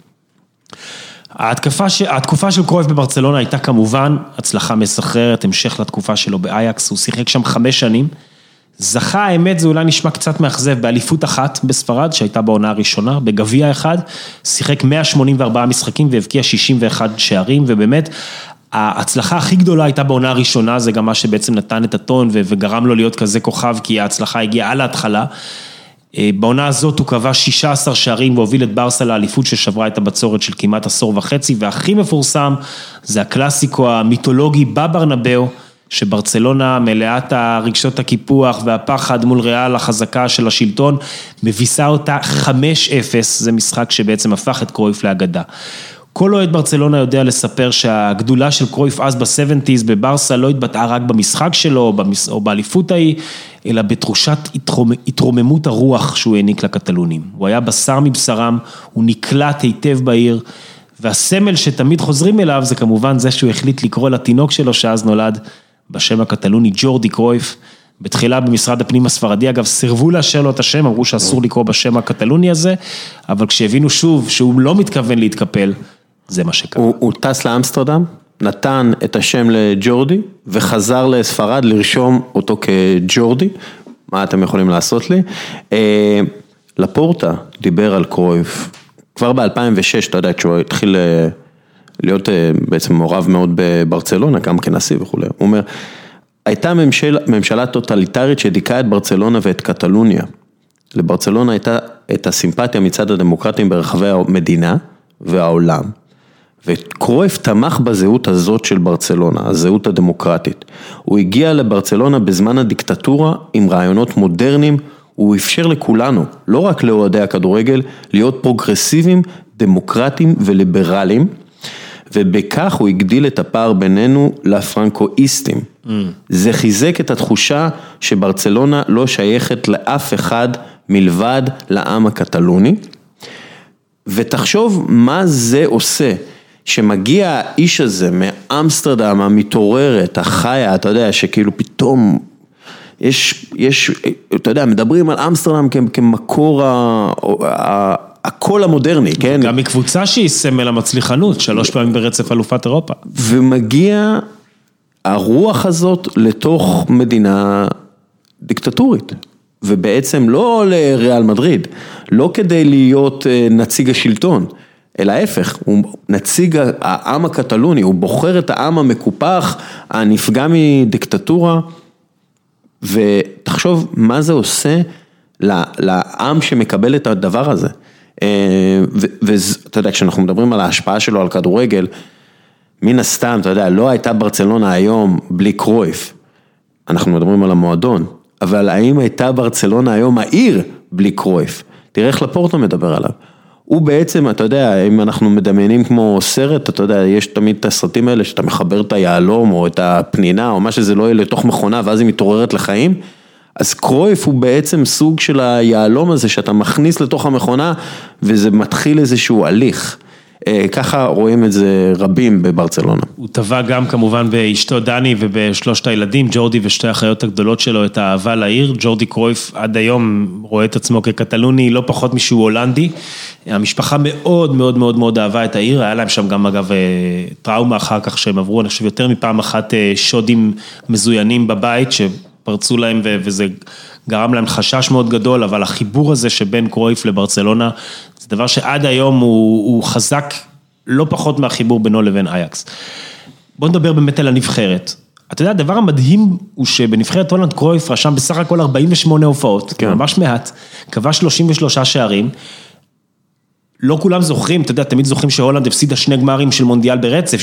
ההתקפה, התקופה של קרויף בברצלונה הייתה כמובן הצלחה מסחררת, המשך לתקופה שלו באייקס, הוא שיחק שם חמש שנים. זכה, האמת זה אולי נשמע קצת מאכזב, באליפות אחת בספרד, שהייתה בעונה הראשונה, בגביע אחד, שיחק 184 משחקים והבקיע 61 שערים, ובאמת, ההצלחה הכי גדולה הייתה בעונה הראשונה, זה גם מה שבעצם נתן את הטון וגרם לו להיות כזה כוכב, כי ההצלחה הגיעה על ההתחלה. אה, בעונה הזאת הוא קבע 16 שערים והוביל את ברסה לאליפות ששברה את הבצורת של כמעט עשור וחצי, והכי מפורסם זה הקלאסיקו המיתולוגי בברנבאו. שברצלונה מלאת הרגשות הקיפוח והפחד מול ריאל החזקה של השלטון, מביסה אותה 5-0, זה משחק שבעצם הפך את קרויף לאגדה. כל אוהד ברצלונה יודע לספר שהגדולה של קרויף אז ב-70's בברסה לא התבטאה רק במשחק שלו או באליפות ההיא, אלא בתחושת התרוממות הרוח שהוא העניק לקטלונים. הוא היה בשר מבשרם, הוא נקלט היטב בעיר, והסמל שתמיד חוזרים אליו זה כמובן זה שהוא החליט לקרוא לתינוק שלו שאז נולד בשם הקטלוני ג'ורדי קרויף. בתחילה במשרד הפנים הספרדי, אגב, סירבו לאשר לו את השם, אמרו שאסור לקרוא בשם הקטלוני הזה, אבל כשהבינו שוב שהוא לא מתכוון להתקפל, זה מה שקרה. הוא, הוא טס לאמסטרדם, נתן את השם לג'ורדי, וחזר לספרד לרשום אותו כג'ורדי, מה אתם יכולים לעשות לי? אה, לפורטה דיבר על קרויף, כבר ב-2006, אתה יודע, כשהוא התחיל... אה, להיות אה, בעצם מעורב מאוד בברצלונה, גם כנשיא וכולי. הוא אומר, הייתה ממשל, ממשלה טוטליטרית שדיכאה את ברצלונה ואת קטלוניה. לברצלונה הייתה את הסימפתיה מצד הדמוקרטים ברחבי המדינה והעולם. וקרויף תמך בזהות הזאת של ברצלונה, הזהות הדמוקרטית. הוא הגיע לברצלונה בזמן הדיקטטורה עם רעיונות מודרניים, הוא אפשר לכולנו, לא רק לאוהדי הכדורגל, להיות פרוגרסיביים, דמוקרטיים וליברליים. ובכך הוא הגדיל את הפער בינינו לפרנקואיסטים. Mm. זה חיזק את התחושה שברצלונה לא שייכת לאף אחד מלבד לעם הקטלוני. ותחשוב מה זה עושה, שמגיע האיש הזה מאמסטרדם המתעוררת, החיה, אתה יודע, שכאילו פתאום יש, יש, אתה יודע, מדברים על אמסטרדם כמקור ה... הקול המודרני, כן? גם מקבוצה שהיא סמל המצליחנות, שלוש פעמים ברצף אלופת אירופה. ומגיע הרוח הזאת לתוך מדינה דיקטטורית. ובעצם לא לריאל מדריד, לא כדי להיות אה, נציג השלטון, אלא ההפך, הוא נציג העם הקטלוני, הוא בוחר את העם המקופח, הנפגע מדיקטטורה, ותחשוב מה זה עושה לעם שמקבל את הדבר הזה. אה, ואתה יודע, כשאנחנו מדברים על ההשפעה שלו על כדורגל, מן הסתם, אתה יודע, לא הייתה ברצלונה היום בלי קרויף. אנחנו מדברים על המועדון, אבל האם הייתה ברצלונה היום העיר בלי קרויף? תראה איך לפורטה מדבר עליו. הוא בעצם, אתה יודע, אם אנחנו מדמיינים כמו סרט, אתה יודע, יש תמיד את הסרטים האלה שאתה מחבר את היהלום או את הפנינה או מה שזה לא יהיה לתוך מכונה ואז היא מתעוררת לחיים. אז קרויף הוא בעצם סוג של היהלום הזה שאתה מכניס לתוך המכונה וזה מתחיל איזשהו הליך. אה, ככה רואים את זה רבים בברצלונה. הוא טבע גם כמובן באשתו דני ובשלושת הילדים, ג'ורדי ושתי האחיות הגדולות שלו, את האהבה לעיר. ג'ורדי קרויף עד היום רואה את עצמו כקטלוני לא פחות משהוא הולנדי. המשפחה מאוד מאוד מאוד מאוד אהבה את העיר, היה להם שם גם אגב אה, טראומה אחר כך שהם עברו, אני חושב יותר מפעם אחת אה, שודים מזוינים בבית, שפרצו להם וזה גרם להם חשש מאוד גדול, אבל החיבור הזה שבין קרויף לברצלונה, זה דבר שעד היום הוא, הוא חזק לא פחות מהחיבור בינו לבין אייקס. בוא נדבר באמת על הנבחרת. אתה יודע, הדבר המדהים הוא שבנבחרת הולנד קרויף רשם בסך הכל 48 הופעות, כן. ממש מעט, כבש 33 שערים. לא כולם זוכרים, אתה יודע, תמיד זוכרים שהולנד הפסידה שני גמרים של מונדיאל ברצף,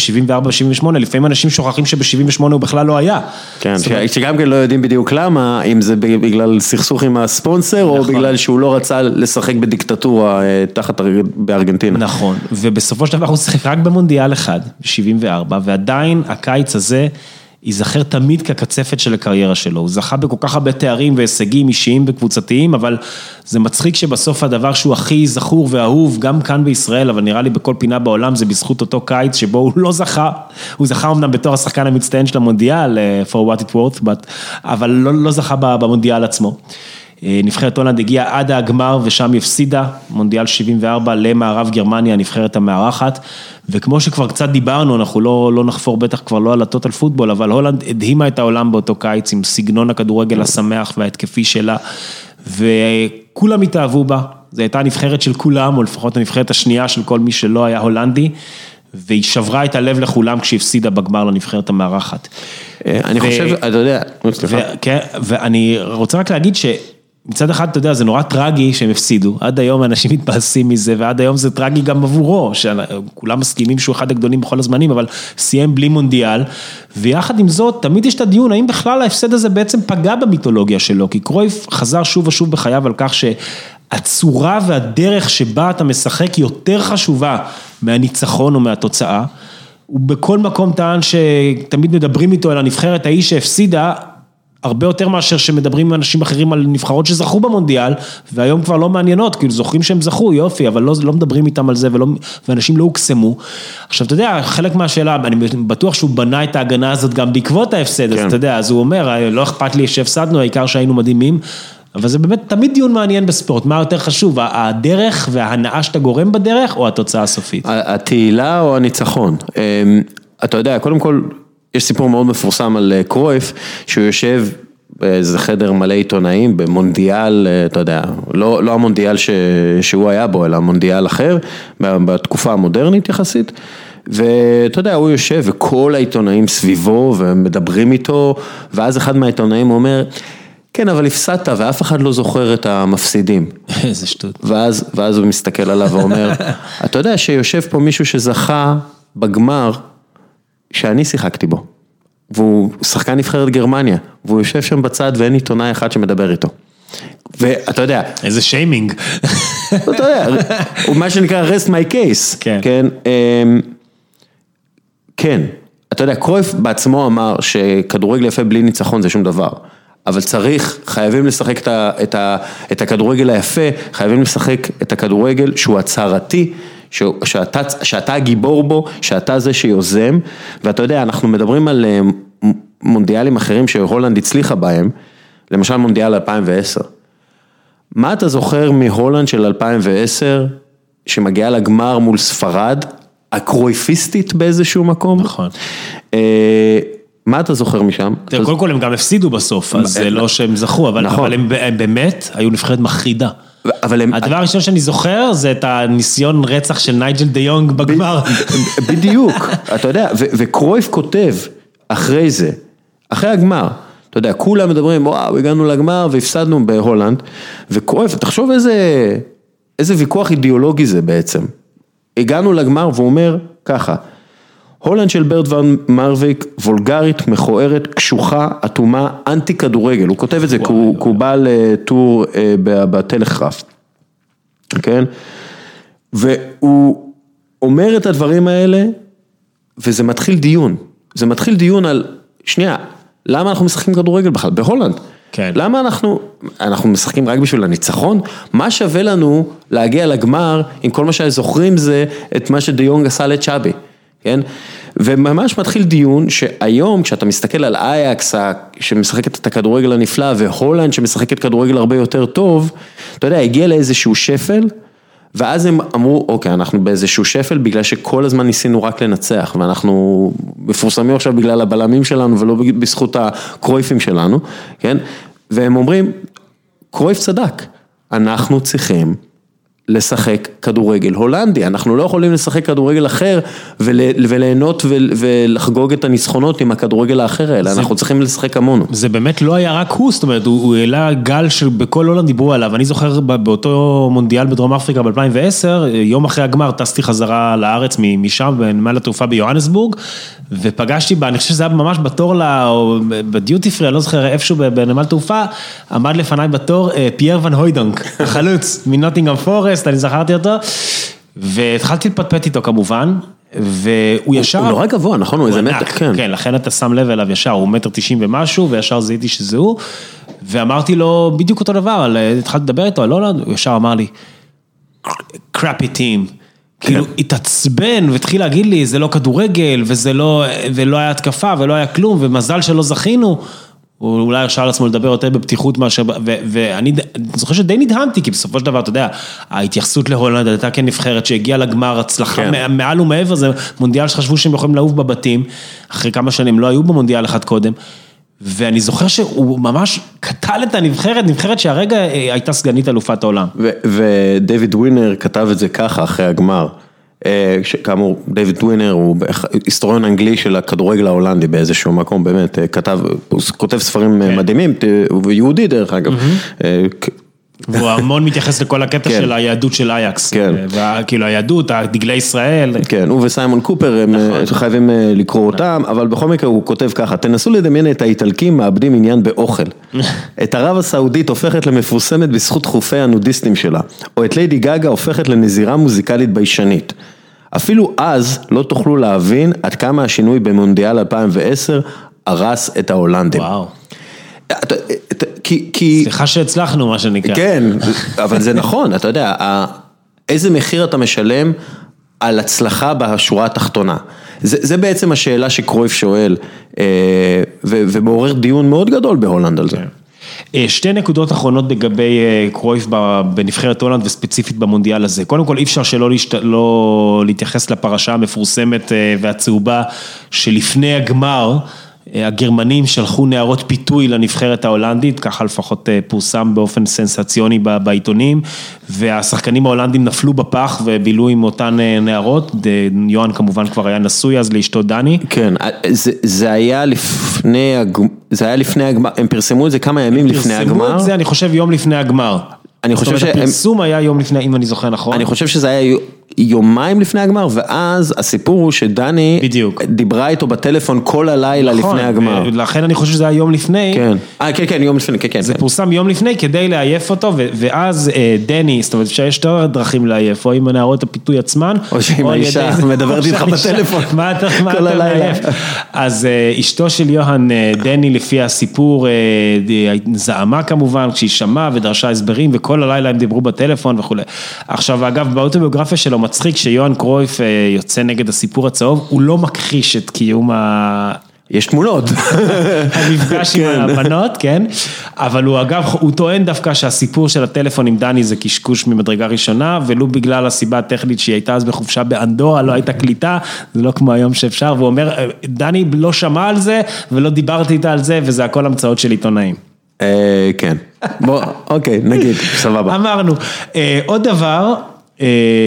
74-78, לפעמים אנשים שוכחים שב-78 הוא בכלל לא היה. כן, אומרת... שגם כן לא יודעים בדיוק למה, אם זה בגלל סכסוך עם הספונסר, נכון. או בגלל שהוא לא רצה לשחק בדיקטטורה אה, תחת בארגנטינה. נכון, ובסופו של דבר הוא שיחק רק במונדיאל אחד, ב-74, ועדיין הקיץ הזה... ייזכר תמיד כקצפת של הקריירה שלו, הוא זכה בכל כך הרבה תארים והישגים אישיים וקבוצתיים, אבל זה מצחיק שבסוף הדבר שהוא הכי זכור ואהוב, גם כאן בישראל, אבל נראה לי בכל פינה בעולם, זה בזכות אותו קיץ שבו הוא לא זכה, הוא זכה אמנם בתור השחקן המצטיין של המונדיאל, אה, for what it worth, but, אבל לא, לא זכה במונדיאל עצמו. אה, נבחרת הולנד הגיעה עד הגמר ושם הפסידה, מונדיאל 74 למערב גרמניה, הנבחרת המארחת, וכמו שכבר קצת דיברנו, אנחנו לא, לא נחפור בטח כבר לא על הטוטל פוטבול, אבל הולנד הדהימה את העולם באותו קיץ עם סגנון הכדורגל השמח וההתקפי שלה, וכולם התאהבו בה, זו הייתה הנבחרת של כולם, או לפחות הנבחרת השנייה של כל מי שלא היה הולנדי. והיא שברה את הלב לכולם כשהפסידה בגמר לנבחרת המארחת. אה, אני חושב, אתה יודע, סליחה. כן, ואני רוצה רק להגיד ש... מצד אחד, אתה יודע, זה נורא טרגי שהם הפסידו, עד היום אנשים מתבאסים מזה, ועד היום זה טרגי גם עבורו, שכולם מסכימים שהוא אחד הגדולים בכל הזמנים, אבל סיים בלי מונדיאל, ויחד עם זאת, תמיד יש את הדיון, האם בכלל ההפסד הזה בעצם פגע במיתולוגיה שלו, כי קרויף חזר שוב ושוב בחייו על כך שהצורה והדרך שבה אתה משחק יותר חשובה מהניצחון או מהתוצאה. הוא בכל מקום טען שתמיד מדברים איתו על הנבחרת ההיא שהפסידה, הרבה יותר מאשר שמדברים עם אנשים אחרים על נבחרות שזכו במונדיאל, והיום כבר לא מעניינות, כאילו זוכרים שהם זכו, יופי, אבל לא, לא מדברים איתם על זה, ולא, ואנשים לא הוקסמו. עכשיו, אתה יודע, חלק מהשאלה, אני בטוח שהוא בנה את ההגנה הזאת גם בעקבות ההפסד, כן. אז אתה יודע, אז הוא אומר, לא אכפת לי שהפסדנו, העיקר שהיינו מדהימים. אבל זה באמת תמיד דיון מעניין בספורט, מה יותר חשוב, הדרך וההנאה שאתה גורם בדרך, או התוצאה הסופית? התהילה או הניצחון. אמ, אתה יודע, קודם כל... יש סיפור מאוד מפורסם על אה, קרויף, שהוא יושב באיזה חדר מלא עיתונאים במונדיאל, אה, אתה יודע, לא, לא המונדיאל ש, שהוא היה בו, אלא מונדיאל אחר, בתקופה המודרנית יחסית. ואתה יודע, הוא יושב וכל העיתונאים סביבו ומדברים איתו, ואז אחד מהעיתונאים אומר, כן, אבל הפסדת ואף אחד לא זוכר את המפסידים. איזה שטות. ואז, ואז הוא מסתכל עליו ואומר, אתה יודע שיושב פה מישהו שזכה בגמר שאני שיחקתי בו, והוא שחקן נבחרת גרמניה, והוא יושב שם בצד ואין עיתונאי אחד שמדבר איתו. ואתה יודע. איזה שיימינג. אתה יודע, הוא מה שנקרא rest my case. כן. כן, אמ, כן, אתה יודע, קרויף בעצמו אמר שכדורגל יפה בלי ניצחון זה שום דבר. אבל צריך, חייבים לשחק את, ה, את, ה, את הכדורגל היפה, חייבים לשחק את הכדורגל שהוא הצהרתי, שאתה, שאתה הגיבור בו, שאתה זה שיוזם, ואתה יודע, אנחנו מדברים על אה, מונדיאלים אחרים שהולנד הצליחה בהם, למשל מונדיאל 2010. מה אתה זוכר מהולנד של 2010, שמגיעה לגמר מול ספרד, הקרויפיסטית באיזשהו מקום? נכון. אה, מה אתה זוכר משם? תראה, קודם כל הם גם הפסידו בסוף, אז זה לא שהם זכו, אבל נכון. הם באמת היו נבחרת מחרידה. אבל הם... הדבר הראשון שאני זוכר זה את הניסיון רצח של נייג'ל דה יונג בגמר. בדיוק, אתה יודע, וקרויף כותב אחרי זה, אחרי הגמר, אתה יודע, כולם מדברים, וואו, הגענו לגמר והפסדנו בהולנד, וקרויף, תחשוב איזה, איזה ויכוח אידיאולוגי זה בעצם. הגענו לגמר והוא אומר ככה, הולנד של ברד ון מרוויק, וולגרית, מכוערת, קשוחה, אטומה, אנטי כדורגל, הוא כותב את זה כי הוא בא לטור אה, בטלגרף. כן? והוא אומר את הדברים האלה, וזה מתחיל דיון. זה מתחיל דיון על, שנייה, למה אנחנו משחקים כדורגל בכלל? בהולנד. כן. למה אנחנו, אנחנו משחקים רק בשביל הניצחון? מה שווה לנו להגיע לגמר אם כל מה שזוכרים זה את מה שדיונג עשה לצ'אבי, כן? וממש מתחיל דיון שהיום כשאתה מסתכל על אייקס שמשחקת את הכדורגל הנפלא והולנד שמשחקת כדורגל הרבה יותר טוב, אתה יודע, הגיע לאיזשהו שפל. ואז הם אמרו, אוקיי, אנחנו באיזשהו שפל בגלל שכל הזמן ניסינו רק לנצח, ואנחנו מפורסמים עכשיו בגלל הבלמים שלנו ולא בזכות הקרויפים שלנו, כן? והם אומרים, קרויף צדק, אנחנו צריכים לשחק כדורגל הולנדי, אנחנו לא יכולים לשחק כדורגל אחר וליהנות ולחגוג את הניצחונות עם הכדורגל האחר האלה, אנחנו צריכים לשחק כמונו. זה באמת לא היה רק הוא, זאת אומרת, הוא העלה גל שבכל הולנד דיברו עליו, אני זוכר באותו מונדיאל בדרום אפריקה ב-2010, יום אחרי הגמר טסתי חזרה לארץ משם, בנמל התעופה ביוהנסבורג, ופגשתי בה, אני חושב שזה היה ממש בתור, או בדיוטי פרי, אני לא זוכר, איפשהו בנמל תעופה, עמד לפניי בתור פייר ון הוידונק, החלוץ מנוטינגרם פורסט, אני זכרתי אותו, והתחלתי לפטפט איתו כמובן, והוא ישר... הוא נורא גבוה, נכון? הוא איזה מטר, כן. כן, לכן אתה שם לב אליו ישר, הוא מטר תשעים ומשהו, וישר זיהיתי שזה הוא, ואמרתי לו בדיוק אותו דבר, התחלתי לדבר איתו על הולנד, הוא ישר אמר לי, crappy team. כאילו התעצבן והתחיל להגיד לי, זה לא כדורגל, וזה לא, ולא היה התקפה, ולא היה כלום, ומזל שלא זכינו. הוא אולי הרשה לעצמו לדבר יותר בפתיחות מאשר, ואני זוכר שדי נדהמתי, כי בסופו של דבר, אתה יודע, ההתייחסות להולנד הייתה כנבחרת שהגיעה לגמר, הצלחה מעל ומעבר, זה מונדיאל שחשבו שהם יכולים לעוף בבתים, אחרי כמה שנים לא היו במונדיאל אחד קודם. ואני זוכר שהוא ממש קטל את הנבחרת, נבחרת שהרגע הייתה סגנית אלופת העולם. ודייוויד ווינר כתב את זה ככה אחרי הגמר. כאמור, דייוויד ווינר הוא היסטוריון אנגלי של הכדורגל ההולנדי באיזשהו מקום, באמת, כתב, הוא כותב ספרים מדהימים, הוא יהודי דרך אגב. והוא המון מתייחס לכל הקטע של היהדות של אייקס, כאילו היהדות, דגלי ישראל. כן, הוא וסיימון קופר, הם חייבים לקרוא אותם, אבל בכל מקרה הוא כותב ככה, תנסו לדמיין את האיטלקים מאבדים עניין באוכל. את ערב הסעודית הופכת למפורסמת בזכות חופי הנודיסטים שלה, או את ליידי גגה הופכת לנזירה מוזיקלית ביישנית. אפילו אז לא תוכלו להבין עד כמה השינוי במונדיאל 2010 הרס את ההולנדים. וואו. כי... סליחה שהצלחנו, מה שנקרא. כן, אבל זה נכון, אתה יודע, איזה מחיר אתה משלם על הצלחה בשורה התחתונה. זה, זה בעצם השאלה שקרויף שואל, ומעורר דיון מאוד גדול בהולנד על זה. שתי נקודות אחרונות לגבי קרויף בנבחרת הולנד וספציפית במונדיאל הזה. קודם כל אי אפשר שלא להשת... לא להתייחס לפרשה המפורסמת והצהובה שלפני הגמר. הגרמנים שלחו נערות פיתוי לנבחרת ההולנדית, ככה לפחות פורסם באופן סנסציוני בעיתונים, והשחקנים ההולנדים נפלו בפח ובילו עם אותן נערות, יוהאן כמובן כבר היה נשוי אז לאשתו דני. כן, זה, זה היה לפני, זה היה לפני הגמר, הם פרסמו את זה כמה ימים לפני הגמר. פרסמו את זה, אני חושב, יום לפני הגמר. אני חושב שהם... הפרסום היה יום לפני, אם אני זוכר נכון. אני חושב שזה היה יומיים לפני הגמר, ואז הסיפור הוא שדני... בדיוק. דיברה איתו בטלפון כל הלילה נכון, לפני הגמר. לכן אני חושב שזה היה יום לפני. כן. אה, כן, כן, יום לפני, כן, כן. זה פורסם יום לפני כדי לעייף אותו, ואז דני, זאת אומרת, יש שתי דרכים לעייף, או עם הנערות הפיתוי עצמן, או שעם האישה מדברת איתך בטלפון. מה אתה מעייף? אז אשתו של יוהאן, דני, לפי הסיפור, זעמה כמובן, כשהיא שמעה ודרשה הסברים, וכל הלילה הם דיברו בטלפון וכולי. עכשיו, אגב, באוטוביוגרפיה שלו מצחיק שיוהאן קרויף יוצא נגד הסיפור הצהוב, הוא לא מכחיש את קיום ה... יש תמונות. המפגש עם הבנות, כן, אבל הוא אגב, הוא טוען דווקא שהסיפור של הטלפון עם דני זה קשקוש ממדרגה ראשונה, ולו בגלל הסיבה הטכנית שהיא הייתה אז בחופשה באנדורה, לא הייתה קליטה, זה לא כמו היום שאפשר, והוא אומר, דני לא שמע על זה, ולא דיברתי איתה על זה, וזה הכל המצאות של עיתונאים. כן, בוא, אוקיי, נגיד, סבבה. אמרנו, עוד דבר.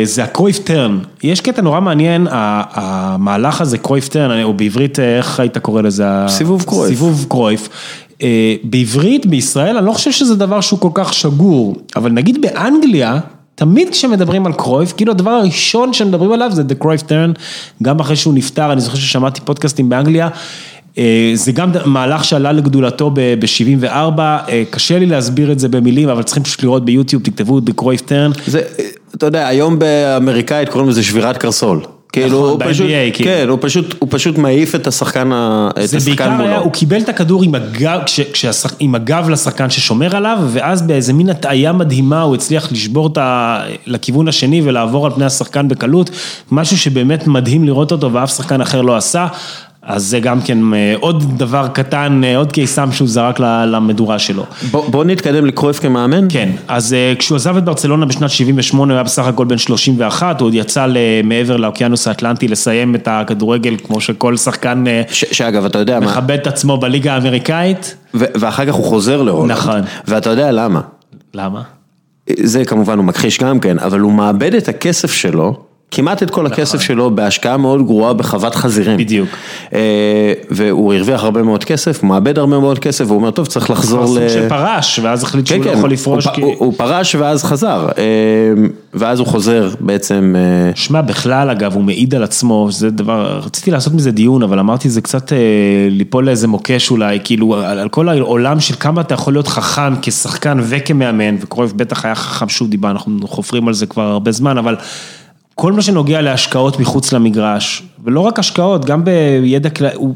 זה הקרויף טרן, יש קטע נורא מעניין, המהלך הזה קרויף טרן, או בעברית איך היית קורא לזה? סיבוב קרויף. סיבוב קרויף. בעברית, בישראל, אני לא חושב שזה דבר שהוא כל כך שגור, אבל נגיד באנגליה, תמיד כשמדברים על קרויף, כאילו הדבר הראשון שמדברים עליו זה The קרויף טרן, גם אחרי שהוא נפטר, אני זוכר ששמעתי פודקאסטים באנגליה. אה, זה גם מהלך שעלה לגדולתו ב-74, קשה לי להסביר את זה במילים, אבל צריכים פשוט לראות ביוטיוב, תכתבו את קרויף טרן. זה, אתה יודע, היום באמריקאית קוראים לזה שבירת קרסול. כאילו, נכון, הוא פשוט, כאילו. כן, הוא פשוט, הוא פשוט מעיף את השחקן, את זה בעיקר השחקן היה, מולו. הוא קיבל את הכדור עם הגב, כש, כשהשח, עם הגב לשחקן ששומר עליו, ואז באיזה מין הטעיה מדהימה הוא הצליח לשבור את ה... לכיוון השני ולעבור על פני השחקן בקלות, משהו שבאמת מדהים לראות אותו ואף שחקן אחר לא עשה. אז זה גם כן אה, עוד דבר קטן, אה, עוד קיסם שהוא זרק למדורה שלו. בוא, בוא נתקדם לקרויף כמאמן. כן, אז אה, כשהוא עזב את ברצלונה בשנת 78, הוא היה בסך הכל בן 31, הוא עוד יצא מעבר לאוקיינוס האטלנטי לסיים את הכדורגל, כמו שכל שחקן ש, שאגב, אתה יודע מה, מכבד את עצמו בליגה האמריקאית. ו, ואחר כך הוא חוזר להולנד. נכון. ואתה יודע למה. למה? זה כמובן הוא מכחיש גם כן, אבל הוא מאבד את הכסף שלו, כמעט את כל הכסף שלו בהשקעה מאוד גרועה בחוות חזירים. נכון. בדיוק. אה, והוא הרוויח הרבה מאוד כסף, הוא מאבד הרבה מאוד כסף, והוא אומר, טוב, צריך לחזור סוג ל... שפרש, ואז החליט כן, שהוא לא כן, יכול לפרוש. הוא, כי- הוא, הוא פרש ואז חזר, אה, ואז הוא חוזר בעצם, אה, שמע, בכלל אגב, הוא מעיד על עצמו, זה דבר, רציתי לעשות מזה דיון, אבל אמרתי זה קצת ליפול לאיזה מוקש אולי, כאילו על, על כל העולם של כמה אתה יכול להיות חכם כשחקן וכמאמן, וקרויף בטח היה חכם שוב דיבה, אנחנו חופרים על זה כבר הרבה זמן, אבל כל מה שנוגע להשקעות מחוץ למגרש, ולא רק השקעות, גם בידע כלל, הוא-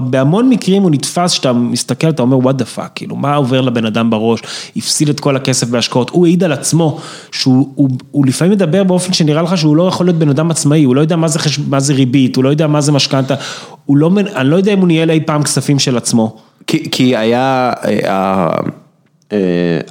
בהמון מקרים הוא נתפס, שאתה מסתכל, אתה אומר, what the fuck, כאילו, מה עובר לבן אדם בראש, הפסיד את כל הכסף בהשקעות, הוא העיד על עצמו, שהוא הוא, הוא לפעמים מדבר באופן שנראה לך שהוא לא יכול להיות בן אדם עצמאי, הוא לא יודע מה זה, חש... מה זה ריבית, הוא לא יודע מה זה משכנתה, לא, אני לא יודע אם הוא ניהל אי פעם כספים של עצמו. כי, כי היה, אה, אה,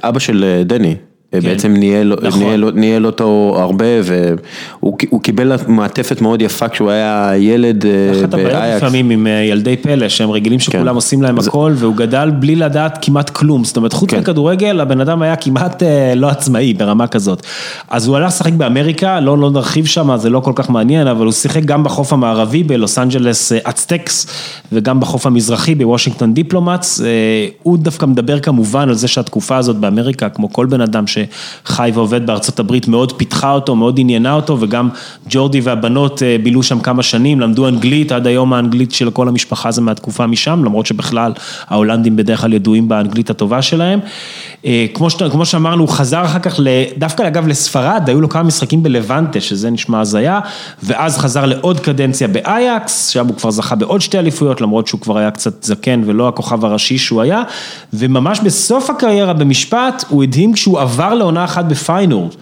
אבא של אה, דני, אה, בעצם ניהל, נכון. ניהל, ניהל אותו הרבה, והוא הוא קיבל מעטפת מאוד יפה כשהוא היה ילד אה, אחת הבעיות באייקס. לפעמים עם אה, ילדי פלא, שהם רגילים שכולם כן. עושים להם הכל, והוא גדל בלי לדעת כמעט כלום. זאת אומרת, חוץ כן. מכדורגל, הבן אדם היה כמעט אה, לא עצמאי ברמה כזאת. אז הוא הלך לשחק באמריקה, לא לא נרחיב שם, זה לא כל כך מעניין, אבל הוא שיחק גם בחוף המערבי בלוס אנג'לס אה, אצטקס, וגם בחוף המזרחי בוושינגטון דיפלומטס. אה, הוא דווקא מדבר כמובן על זה שהתקופה הזאת באמריקה, כמו כל בן אדם שחי ועובד בארצות הברית, מאוד פיתחה אותו, מאוד עניינה אותו, וגם ג'ורדי והבנות אה, בילו שם כמה שנים, למדו אנגלית, עד היום האנגלית של כל המשפחה זה מהתקופה משם, למרות שבכלל ההולנדים בדרך כלל ידועים באנגלית הטובה שלהם. אה, כמו, שת, כמו שאמרנו, הוא חזר אחר כך, דווקא אגב לספרד, היו לו כמה משחקים בלבנטה, שזה נשמע הזיה, ואז חזר לעוד קדנציה באייקס, שם הוא כבר זכה בעוד שתי אליפויות, למרות שהוא כבר היה קצת זקן ולא הכוכב הראשי שהוא היה, וממש בסוף הקריירה במשפט, הוא הדהים כשהוא לעונה אחת בפיינורד.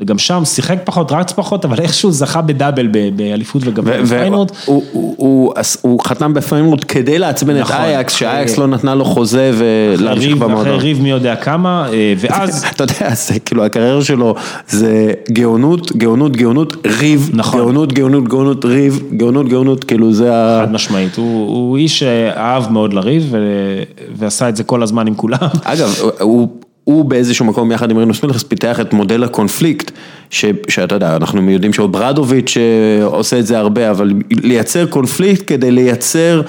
וגם שם שיחק פחות, רץ פחות, אבל איכשהו זכה בדאבל באליפות וגביע בפיינורד. הוא, הוא, הוא חתם בפיינורד כדי לעצבן את נכון. אייקס, שאייקס לא נתנה לו חוזה ולהמשיך ריב, אחרי במועדון. ריב מי יודע כמה, אה, ואז, אתה יודע, זה כאילו הקריירה שלו זה גאונות, גאונות, גאונות, ריב, נכון. גאונות, גאונות, גאונות, ריב, גאונות, גאונות, כאילו זה ה... חד משמעית, הוא, הוא איש שאהב מאוד לריב ו, ועשה את זה כל הזמן עם כולם. אגב, הוא, הוא באיזשהו מקום יחד עם רינוס מיכלס פיתח את מודל הקונפליקט, ש, שאתה יודע, אנחנו יודעים שאוברדוביץ' אה, עושה את זה הרבה, אבל לייצר קונפליקט כדי לייצר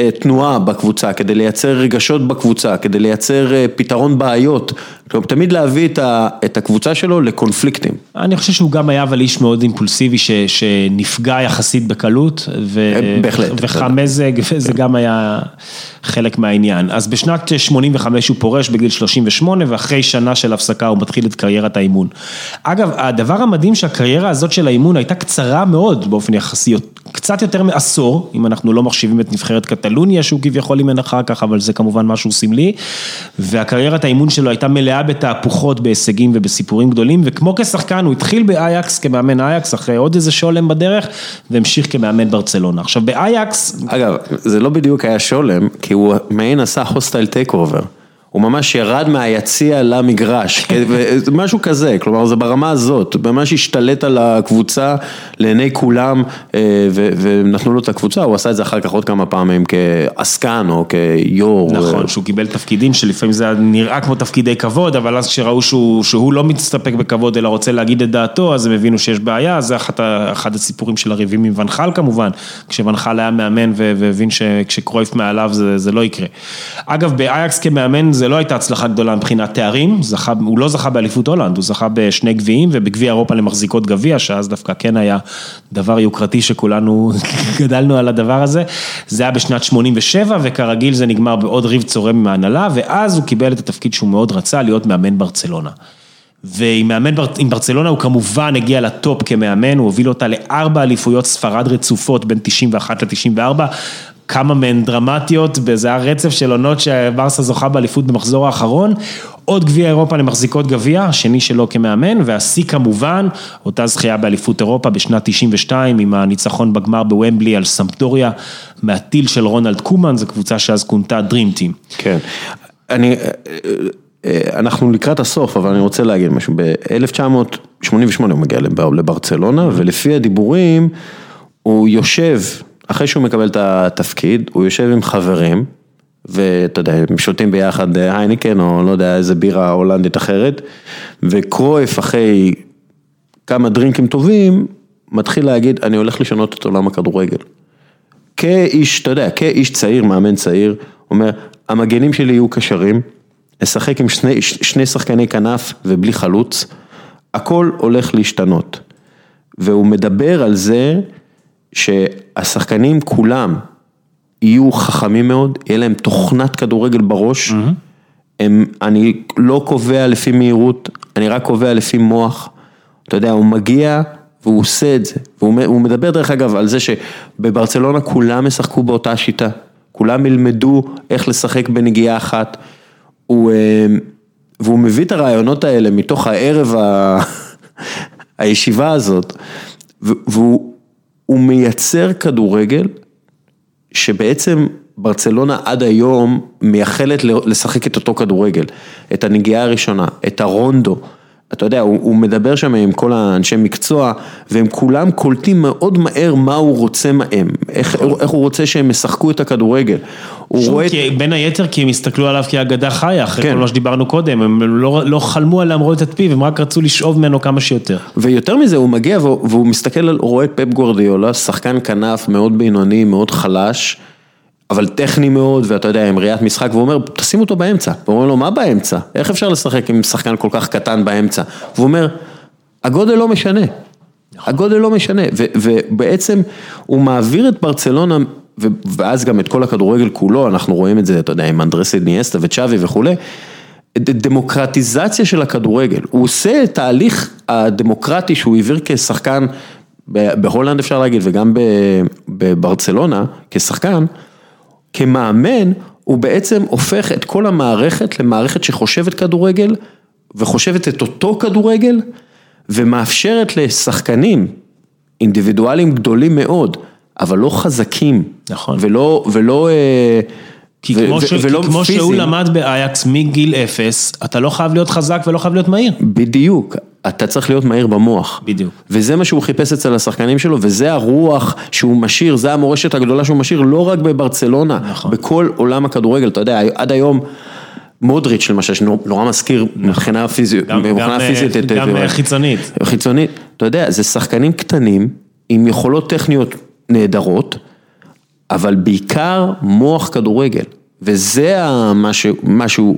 תנועה בקבוצה, כדי לייצר רגשות בקבוצה, כדי לייצר אה, פתרון בעיות, כלומר תמיד להביא את, הקבוצה שלו לקונפליקטים. אני חושב שהוא גם היה אבל איש מאוד אימפולסיבי ש, שנפגע יחסית בקלות, ו, אה, בהחלט. וחם מזג, וזה גם היה חלק מהעניין. אז בשנת 85 הוא פורש בגיל 38, ואחרי שנה של הפסקה הוא מתחיל את קריירת האימון. אגב, הדבר המדהים שהקריירה הזאת של האימון הייתה קצרה מאוד באופן יחסי, קצת יותר מעשור, אם אנחנו לא מחשיבים את נבחרת קטלוניה, שהוא כביכול אימן אחר כך, אבל זה כמובן משהו סמלי, והקריירת האימון שלו הייתה מלאה בתהפוכות, בהישגים ובסיפורים גדולים, וכמו כשחקן הוא התחיל באייקס כמאמן אייקס, אחרי עוד איזה שולם בדרך, והמשיך כמאמן ברצלונה. עכשיו באייקס, אגב, זה לא בדיוק היה שולם, כי הוא מעין עשה hostile takeover. הוא ממש ירד מהיציע למגרש, משהו כזה, כלומר זה ברמה הזאת, ממש השתלט על הקבוצה לעיני כולם אה, ו- ונתנו לו את הקבוצה, הוא עשה את זה אחר כך עוד כמה פעמים כעסקן או כיו"ר. נכון, שהוא קיבל תפקידים שלפעמים זה נראה כמו תפקידי כבוד, אבל אז כשראו שהוא, שהוא לא מסתפק בכבוד אלא רוצה להגיד את דעתו, אז הם הבינו שיש בעיה, זה אחת, אחד הסיפורים של הריבים עם ונחל כמובן, כשוונחל היה מאמן והבין שכשקרויף מעליו זה, זה לא יקרה. אגב, באייקס כמאמן זה לא הייתה הצלחה גדולה מבחינת תארים, זכה, הוא לא זכה באליפות הולנד, הוא זכה בשני גביעים ובגביע אירופה למחזיקות גביע, שאז דווקא כן היה דבר יוקרתי שכולנו גדלנו על הדבר הזה. זה היה בשנת 87 וכרגיל זה נגמר בעוד ריב צורם עם ההנהלה, ואז הוא קיבל את התפקיד שהוא מאוד רצה, להיות מאמן ברצלונה. ועם מאמן, עם ברצלונה הוא כמובן הגיע לטופ כמאמן, הוא הוביל אותה לארבע אליפויות ספרד רצופות בין 91 ל-94, כמה מהן דרמטיות, וזה היה רצף של עונות שברסה זוכה באליפות במחזור האחרון, עוד גביע אירופה למחזיקות גביע, השני שלו כמאמן, והשיא כמובן, אותה זכייה באליפות אירופה בשנת 92 עם הניצחון בגמר בוומבלי על סמפטוריה, מהטיל של רונלד קומן, זו קבוצה שאז כונתה Dream Team. כן, אני, אנחנו לקראת הסוף, אבל אני רוצה להגיד משהו, ב-1988 הוא מגיע לברצלונה, ולפי הדיבורים, הוא יושב, אחרי שהוא מקבל את התפקיד, הוא יושב עם חברים, ואתה יודע, הם שותים ביחד הייניקן, או לא יודע, איזה בירה הולנדית אחרת, וקרויף אחרי כמה דרינקים טובים, מתחיל להגיד, אני הולך לשנות את עולם הכדורגל. כאיש, אתה יודע, כאיש צעיר, מאמן צעיר, אומר, המגנים שלי יהיו קשרים, אשחק עם שני, שני שחקני כנף ובלי חלוץ, הכל הולך להשתנות. והוא מדבר על זה שהשחקנים כולם יהיו חכמים מאוד, יהיה להם תוכנת כדורגל בראש. הם, אני לא קובע לפי מהירות, אני רק קובע לפי מוח. אתה יודע, הוא מגיע והוא עושה את זה, והוא מדבר דרך אגב על זה שבברצלונה כולם ישחקו באותה שיטה, כולם ילמדו איך לשחק בנגיעה אחת. הוא, אה, והוא מביא את הרעיונות האלה מתוך הערב ה... הישיבה הזאת, והוא מייצר כדורגל שבעצם ברצלונה עד היום מייחלת לשחק את אותו כדורגל, את הנגיעה הראשונה, את הרונדו. אתה יודע, הוא, הוא מדבר שם עם כל האנשי מקצוע, והם כולם קולטים מאוד מהר מה הוא רוצה מהם, איך, איך הוא רוצה שהם ישחקו את הכדורגל. הוא רואה... כי, בין היתר כי הם הסתכלו עליו כאגדה חיה, אחרי כן. כל מה שדיברנו קודם, הם לא, לא חלמו עליו רואה את פיו, הם רק רצו לשאוב ממנו כמה שיותר. ויותר מזה, הוא מגיע והוא, והוא מסתכל על, רואה פפ גורדיולה, שחקן כנף מאוד בינוני, מאוד חלש. אבל טכני מאוד, ואתה יודע, עם ראיית משחק, והוא אומר, תשים אותו באמצע. והוא אומר לו, מה באמצע? איך אפשר לשחק עם שחקן כל כך קטן באמצע? והוא אומר, הגודל לא משנה. הגודל לא משנה, ו- ובעצם הוא מעביר את ברצלונה, ו- ואז גם את כל הכדורגל כולו, אנחנו רואים את זה, אתה יודע, עם אנדרס ניאסטה וצ'אבי וכולי, דמוקרטיזציה של הכדורגל, הוא עושה את ההליך הדמוקרטי שהוא העביר כשחקן, בהולנד אפשר להגיד, וגם בברצלונה, כשחקן, כמאמן, הוא בעצם הופך את כל המערכת למערכת שחושבת כדורגל, וחושבת את אותו כדורגל, ומאפשרת לשחקנים אינדיבידואלים גדולים מאוד, אבל לא חזקים. נכון. ולא, ולא... אה, כי כמו, ש... ולא כי כמו שהוא למד באייקס מגיל אפס, אתה לא חייב להיות חזק ולא חייב להיות מהיר. בדיוק, אתה צריך להיות מהיר במוח. בדיוק. וזה מה שהוא חיפש אצל השחקנים שלו, וזה הרוח שהוא משאיר, זה המורשת הגדולה שהוא משאיר, לא רק בברצלונה, נכון. בכל עולם הכדורגל, אתה יודע, עד היום... מודריץ' למשל, שנורא מזכיר נכון. מבחינה פיזית, גם, מבחינה גם, פיזית, גם את, חיצונית. חיצונית, אתה יודע, זה שחקנים קטנים עם יכולות טכניות נהדרות, אבל בעיקר מוח כדורגל, וזה מה שהוא,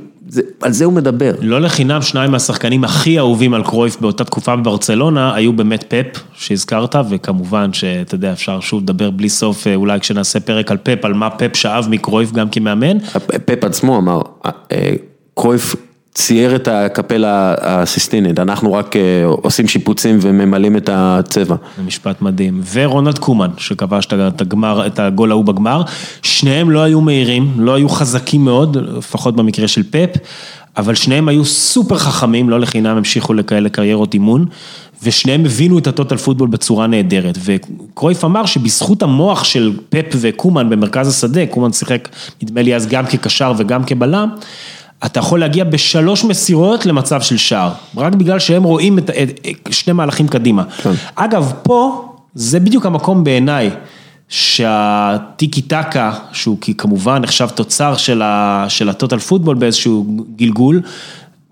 על זה הוא מדבר. לא לחינם שניים מהשחקנים הכי אהובים על קרויף באותה תקופה בברצלונה, היו באמת פפ, שהזכרת, וכמובן שאתה יודע, אפשר שוב לדבר בלי סוף, אה, אולי כשנעשה פרק על פפ, על מה פפ שאב מקרויף גם כמאמן. פפ עצמו אמר, אה, קרויף צייר את הקפלה הסיסטינית, אנחנו רק אה, עושים שיפוצים וממלאים את הצבע. זה משפט מדהים. ורונלד קומן, שכבש את הגמר, את הגול ההוא בגמר, שניהם לא היו מהירים, לא היו חזקים מאוד, לפחות במקרה של פפ, אבל שניהם היו סופר חכמים, לא לחינם המשיכו לכאלה קריירות אימון, ושניהם הבינו את הטוטל פוטבול בצורה נהדרת. וקרויף אמר שבזכות המוח של פפ וקומן במרכז השדה, קומן שיחק נדמה לי אז גם כקשר וגם כבלם, אתה יכול להגיע בשלוש מסירות למצב של שער, רק בגלל שהם רואים את, את, את שני מהלכים קדימה. כן. אגב, פה זה בדיוק המקום בעיניי, שהטיקי טקה, שהוא כמובן נחשב תוצר של הטוטל פוטבול באיזשהו גלגול,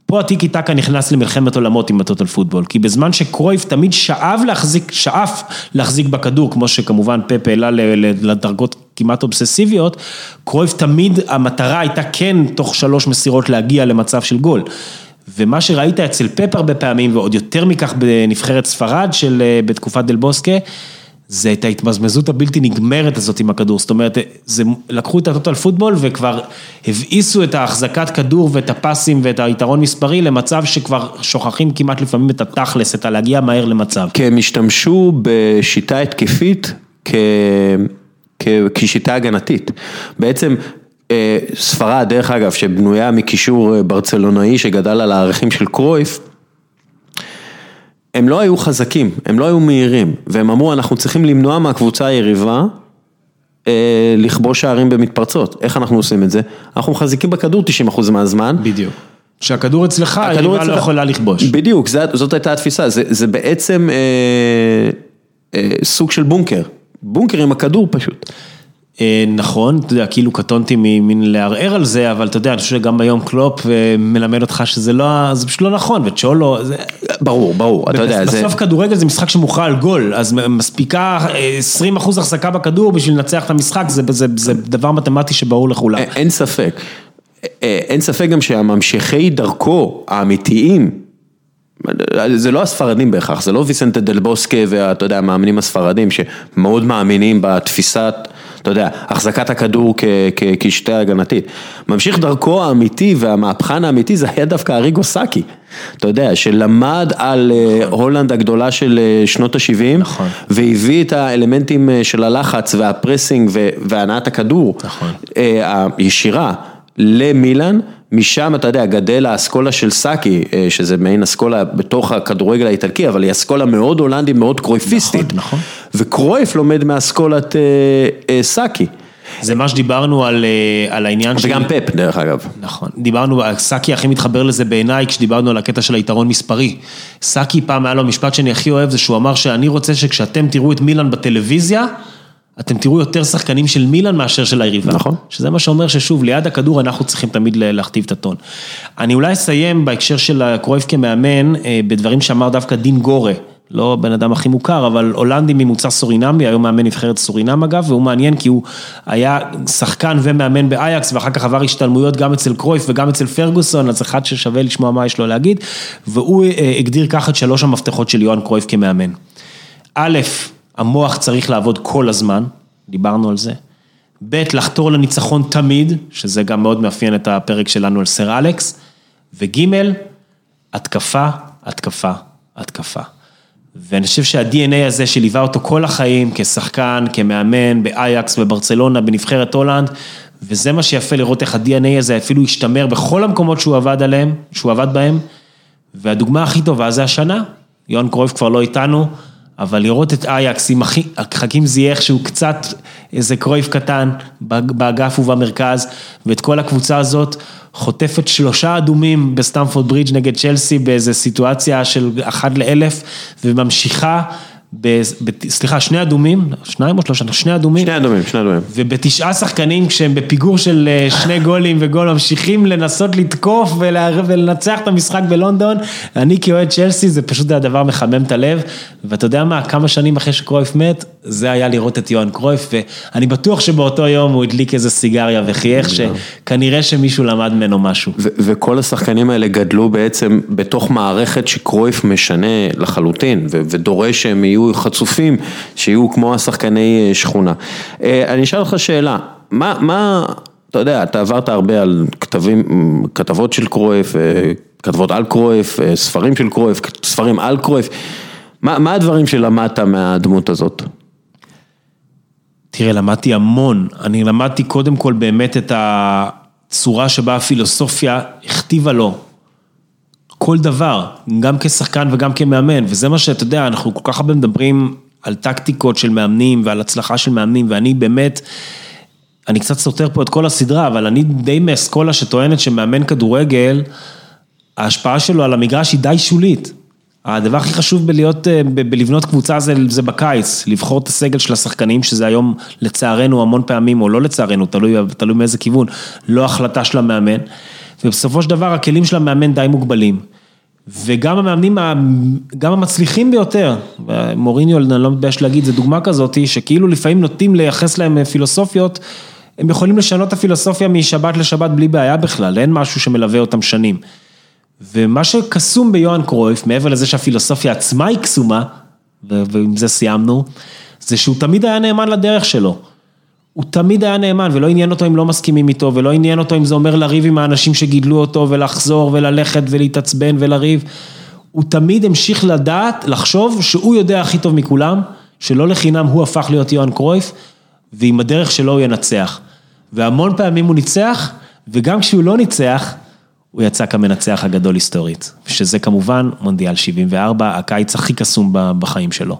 פה הטיקי טקה נכנס למלחמת עולמות עם הטוטל פוטבול, כי בזמן שקרויף תמיד שאף להחזיק, שאף להחזיק בכדור, כמו שכמובן פפה העלה לדרגות כמעט אובססיביות, קרויף תמיד, המטרה הייתה כן תוך שלוש מסירות להגיע למצב של גול. ומה שראית אצל פפ הרבה פעמים, ועוד יותר מכך בנבחרת ספרד של, אה, בתקופת דל בוסקה, זה את ההתמזמזות הבלתי נגמרת הזאת עם הכדור, זאת אומרת, זה, לקחו את הטוטל פוטבול וכבר הבאיסו את ההחזקת כדור ואת הפסים ואת היתרון מספרי למצב שכבר שוכחים כמעט לפעמים את התכלס, את הלהגיע מהר למצב. כי הם השתמשו בשיטה התקפית כ... כשיטה הגנתית. בעצם אה, ספרד, דרך אגב, שבנויה מקישור אה, ברצלונאי שגדל על הערכים של קרויף, הם לא היו חזקים, הם לא היו מהירים, והם אמרו, אנחנו צריכים למנוע מהקבוצה היריבה אה, לכבוש שערים במתפרצות. איך אנחנו עושים את זה? אנחנו מחזיקים בכדור 90% מהזמן. בדיוק. שהכדור אצלך, היריבה לא יכולה לכבוש. בדיוק, זאת, זאת הייתה התפיסה, זה, זה בעצם אה, אה, סוג של בונקר, בונקר עם הכדור פשוט. אה, נכון, אתה יודע, כאילו קטונתי ממין לערער על זה, אבל אתה יודע, אני חושב שגם היום קלופ אה, מלמד אותך שזה לא, זה פשוט לא נכון, וצ'ולו, זה... ברור, ברור, אתה יודע, זה... בסוף כדורגל זה משחק שמוכרע על גול, אז מספיקה 20 אחוז החזקה בכדור בשביל לנצח את המשחק, זה, זה, זה דבר מתמטי שברור לכולם. אין ספק, אין ספק גם שהממשיכי דרכו האמיתיים, זה לא הספרדים בהכרח, זה לא ויסנטה דל בוסקה ואתה יודע, המאמנים הספרדים שמאוד מאמינים בתפיסת... אתה יודע, החזקת הכדור כשיטה הגנתית. ממשיך דרכו האמיתי והמהפכן האמיתי זה היה דווקא אריגו סאקי. אתה יודע, שלמד על אה, נכון. הולנד הגדולה של אה, שנות ה-70, נכון. והביא את האלמנטים אה, של הלחץ וה pressing והנעת הכדור, נכון. הישירה למילאן. משם אתה יודע, גדל האסכולה של סאקי, אה, שזה מעין אסכולה בתוך הכדורגל האיטלקי, אבל היא אסכולה מאוד הולנדית, מאוד קרויפיסטית. נכון, נכון. וקרויף לומד מאסכולת אה, אה, סאקי. זה מה שדיברנו על, אה, על העניין של... וגם פפ, דרך אגב. נכון. דיברנו, סאקי הכי מתחבר לזה בעיניי, כשדיברנו על הקטע של היתרון מספרי. סאקי פעם היה לו משפט שאני הכי אוהב, זה שהוא אמר שאני רוצה שכשאתם תראו את מילאן בטלוויזיה, אתם תראו יותר שחקנים של מילאן מאשר של היריבה. נכון. שזה מה שאומר ששוב, ליד הכדור אנחנו צריכים תמיד להכתיב את הטון. אני אולי אסיים בהקשר של קרויף כמאמן, אה, בדברים שאמר דווקא דין גורה. לא בן אדם הכי מוכר, אבל הולנדי ממוצא סורינמי, היום מאמן נבחרת סורינם אגב, והוא מעניין כי הוא היה שחקן ומאמן באייקס, ואחר כך עבר השתלמויות גם אצל קרויף וגם אצל פרגוסון, אז אחד ששווה לשמוע מה יש לו להגיד, והוא אה, הגדיר ככה את שלוש המפתחות של יוהאן קרויף כמאמן. א', המוח צריך לעבוד כל הזמן, דיברנו על זה. ב', לחתור לניצחון תמיד, שזה גם מאוד מאפיין את הפרק שלנו על סר אלכס. וג', התקפה, התקפה, התקפה. ואני חושב שה-DNA הזה שליווה אותו כל החיים כשחקן, כמאמן, באייקס, בברצלונה, בנבחרת הולנד, וזה מה שיפה לראות איך ה-DNA הזה אפילו השתמר בכל המקומות שהוא עבד עליהם, שהוא עבד בהם. והדוגמה הכי טובה זה השנה, יוהאן קרויף כבר לא איתנו, אבל לראות את אייקס עם חכים זייח שהוא קצת איזה קרויף קטן באגף ובמרכז, ואת כל הקבוצה הזאת חוטפת שלושה אדומים בסטמפורד ברידג' נגד צ'לסי באיזה סיטואציה של אחד לאלף, וממשיכה סליחה, שני אדומים, שניים או שלושה, שני אדומים. שני אדומים, שני אדומים. ובתשעה שחקנים כשהם בפיגור של אה, שני גולים וגול ממשיכים לנסות לתקוף ולנצח את המשחק בלונדון, אני כאוהד צ'לסי זה פשוט הדבר מחמם את הלב, ואתה יודע מה, כמה שנים אחרי שקרויף מת, זה היה לראות את יוהאן קרויף, ואני בטוח שבאותו יום הוא הדליק איזה סיגריה וחייך, שכנראה שמישהו למד ממנו משהו. וכל השחקנים האלה גדלו בעצם בתוך מערכת שקרויף משנה לחלוטין, ודורש שהם יהיו... חצופים, שיהיו כמו השחקני אה, שכונה. אה, אני אשאל אותך שאלה, מה, מה, אתה יודע, אתה עברת הרבה על כתבים, כתבות של קרויף, אה, כתבות על קרויף, ספרים של קרויף, ספרים על קרויף, מה, מה הדברים שלמדת מהדמות הזאת? תראה, למדתי המון, אני למדתי קודם כל באמת את הצורה שבה הפילוסופיה הכתיבה לו כל דבר, גם כשחקן וגם כמאמן, וזה מה שאתה יודע, אנחנו כל כך הרבה מדברים על טקטיקות של מאמנים ועל הצלחה של מאמנים, ואני באמת, אני קצת סותר פה את כל הסדרה, אבל אני די מאסכולה שטוענת שמאמן כדורגל, ההשפעה שלו על המגרש היא די שולית. הדבר הכי חשוב בלהיות, אה, בלבנות קבוצה זה, זה בקיץ, לבחור את הסגל של השחקנים, שזה היום לצערנו המון פעמים, או לא לצערנו, תלוי, תלוי מאיזה כיוון, לא החלטה של המאמן. ובסופו של דבר הכלים של המאמן די מוגבלים. וגם המאמנים, גם המצליחים ביותר, מוריניו, אני לא מתבייש להגיד, זו דוגמה כזאת, שכאילו לפעמים נוטים לייחס להם פילוסופיות, הם יכולים לשנות את הפילוסופיה משבת לשבת בלי בעיה בכלל, אין משהו שמלווה אותם שנים. ומה שקסום ביוהאן קרויף, מעבר לזה שהפילוסופיה עצמה היא קסומה, ועם זה סיימנו, זה שהוא תמיד היה נאמן לדרך שלו. הוא תמיד היה נאמן ולא עניין אותו אם לא מסכימים איתו ולא עניין אותו אם זה אומר לריב עם האנשים שגידלו אותו ולחזור וללכת ולהתעצבן ולריב. הוא תמיד המשיך לדעת, לחשוב שהוא יודע הכי טוב מכולם, שלא לחינם הוא הפך להיות יוהאן קרויף, ועם הדרך שלו הוא ינצח. והמון פעמים הוא ניצח, וגם כשהוא לא ניצח, הוא יצא כמנצח הגדול היסטורית. שזה כמובן מונדיאל 74, הקיץ הכי קסום בחיים שלו.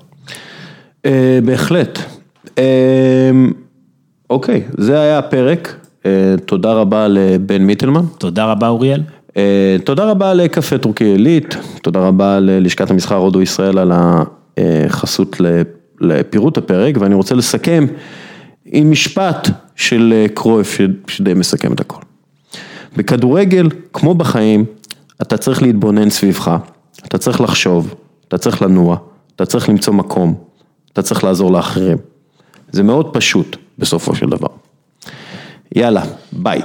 אה, בהחלט. אה, אוקיי, זה היה הפרק. אה, תודה רבה לבן מיטלמן. תודה רבה אוריאל. תודה רבה לקפה טורקי עילית, תודה רבה ללשכת המסחר הודו ישראל על החסות לפירוט הפרק, ואני רוצה לסכם עם משפט של קרויף שדי מסכם את הכל. בכדורגל, כמו בחיים, אתה צריך להתבונן סביבך, אתה צריך לחשוב, אתה צריך לנוע, אתה צריך למצוא מקום, אתה צריך לעזור לאחרים. זה מאוד פשוט בסופו של דבר. יאללה, ביי.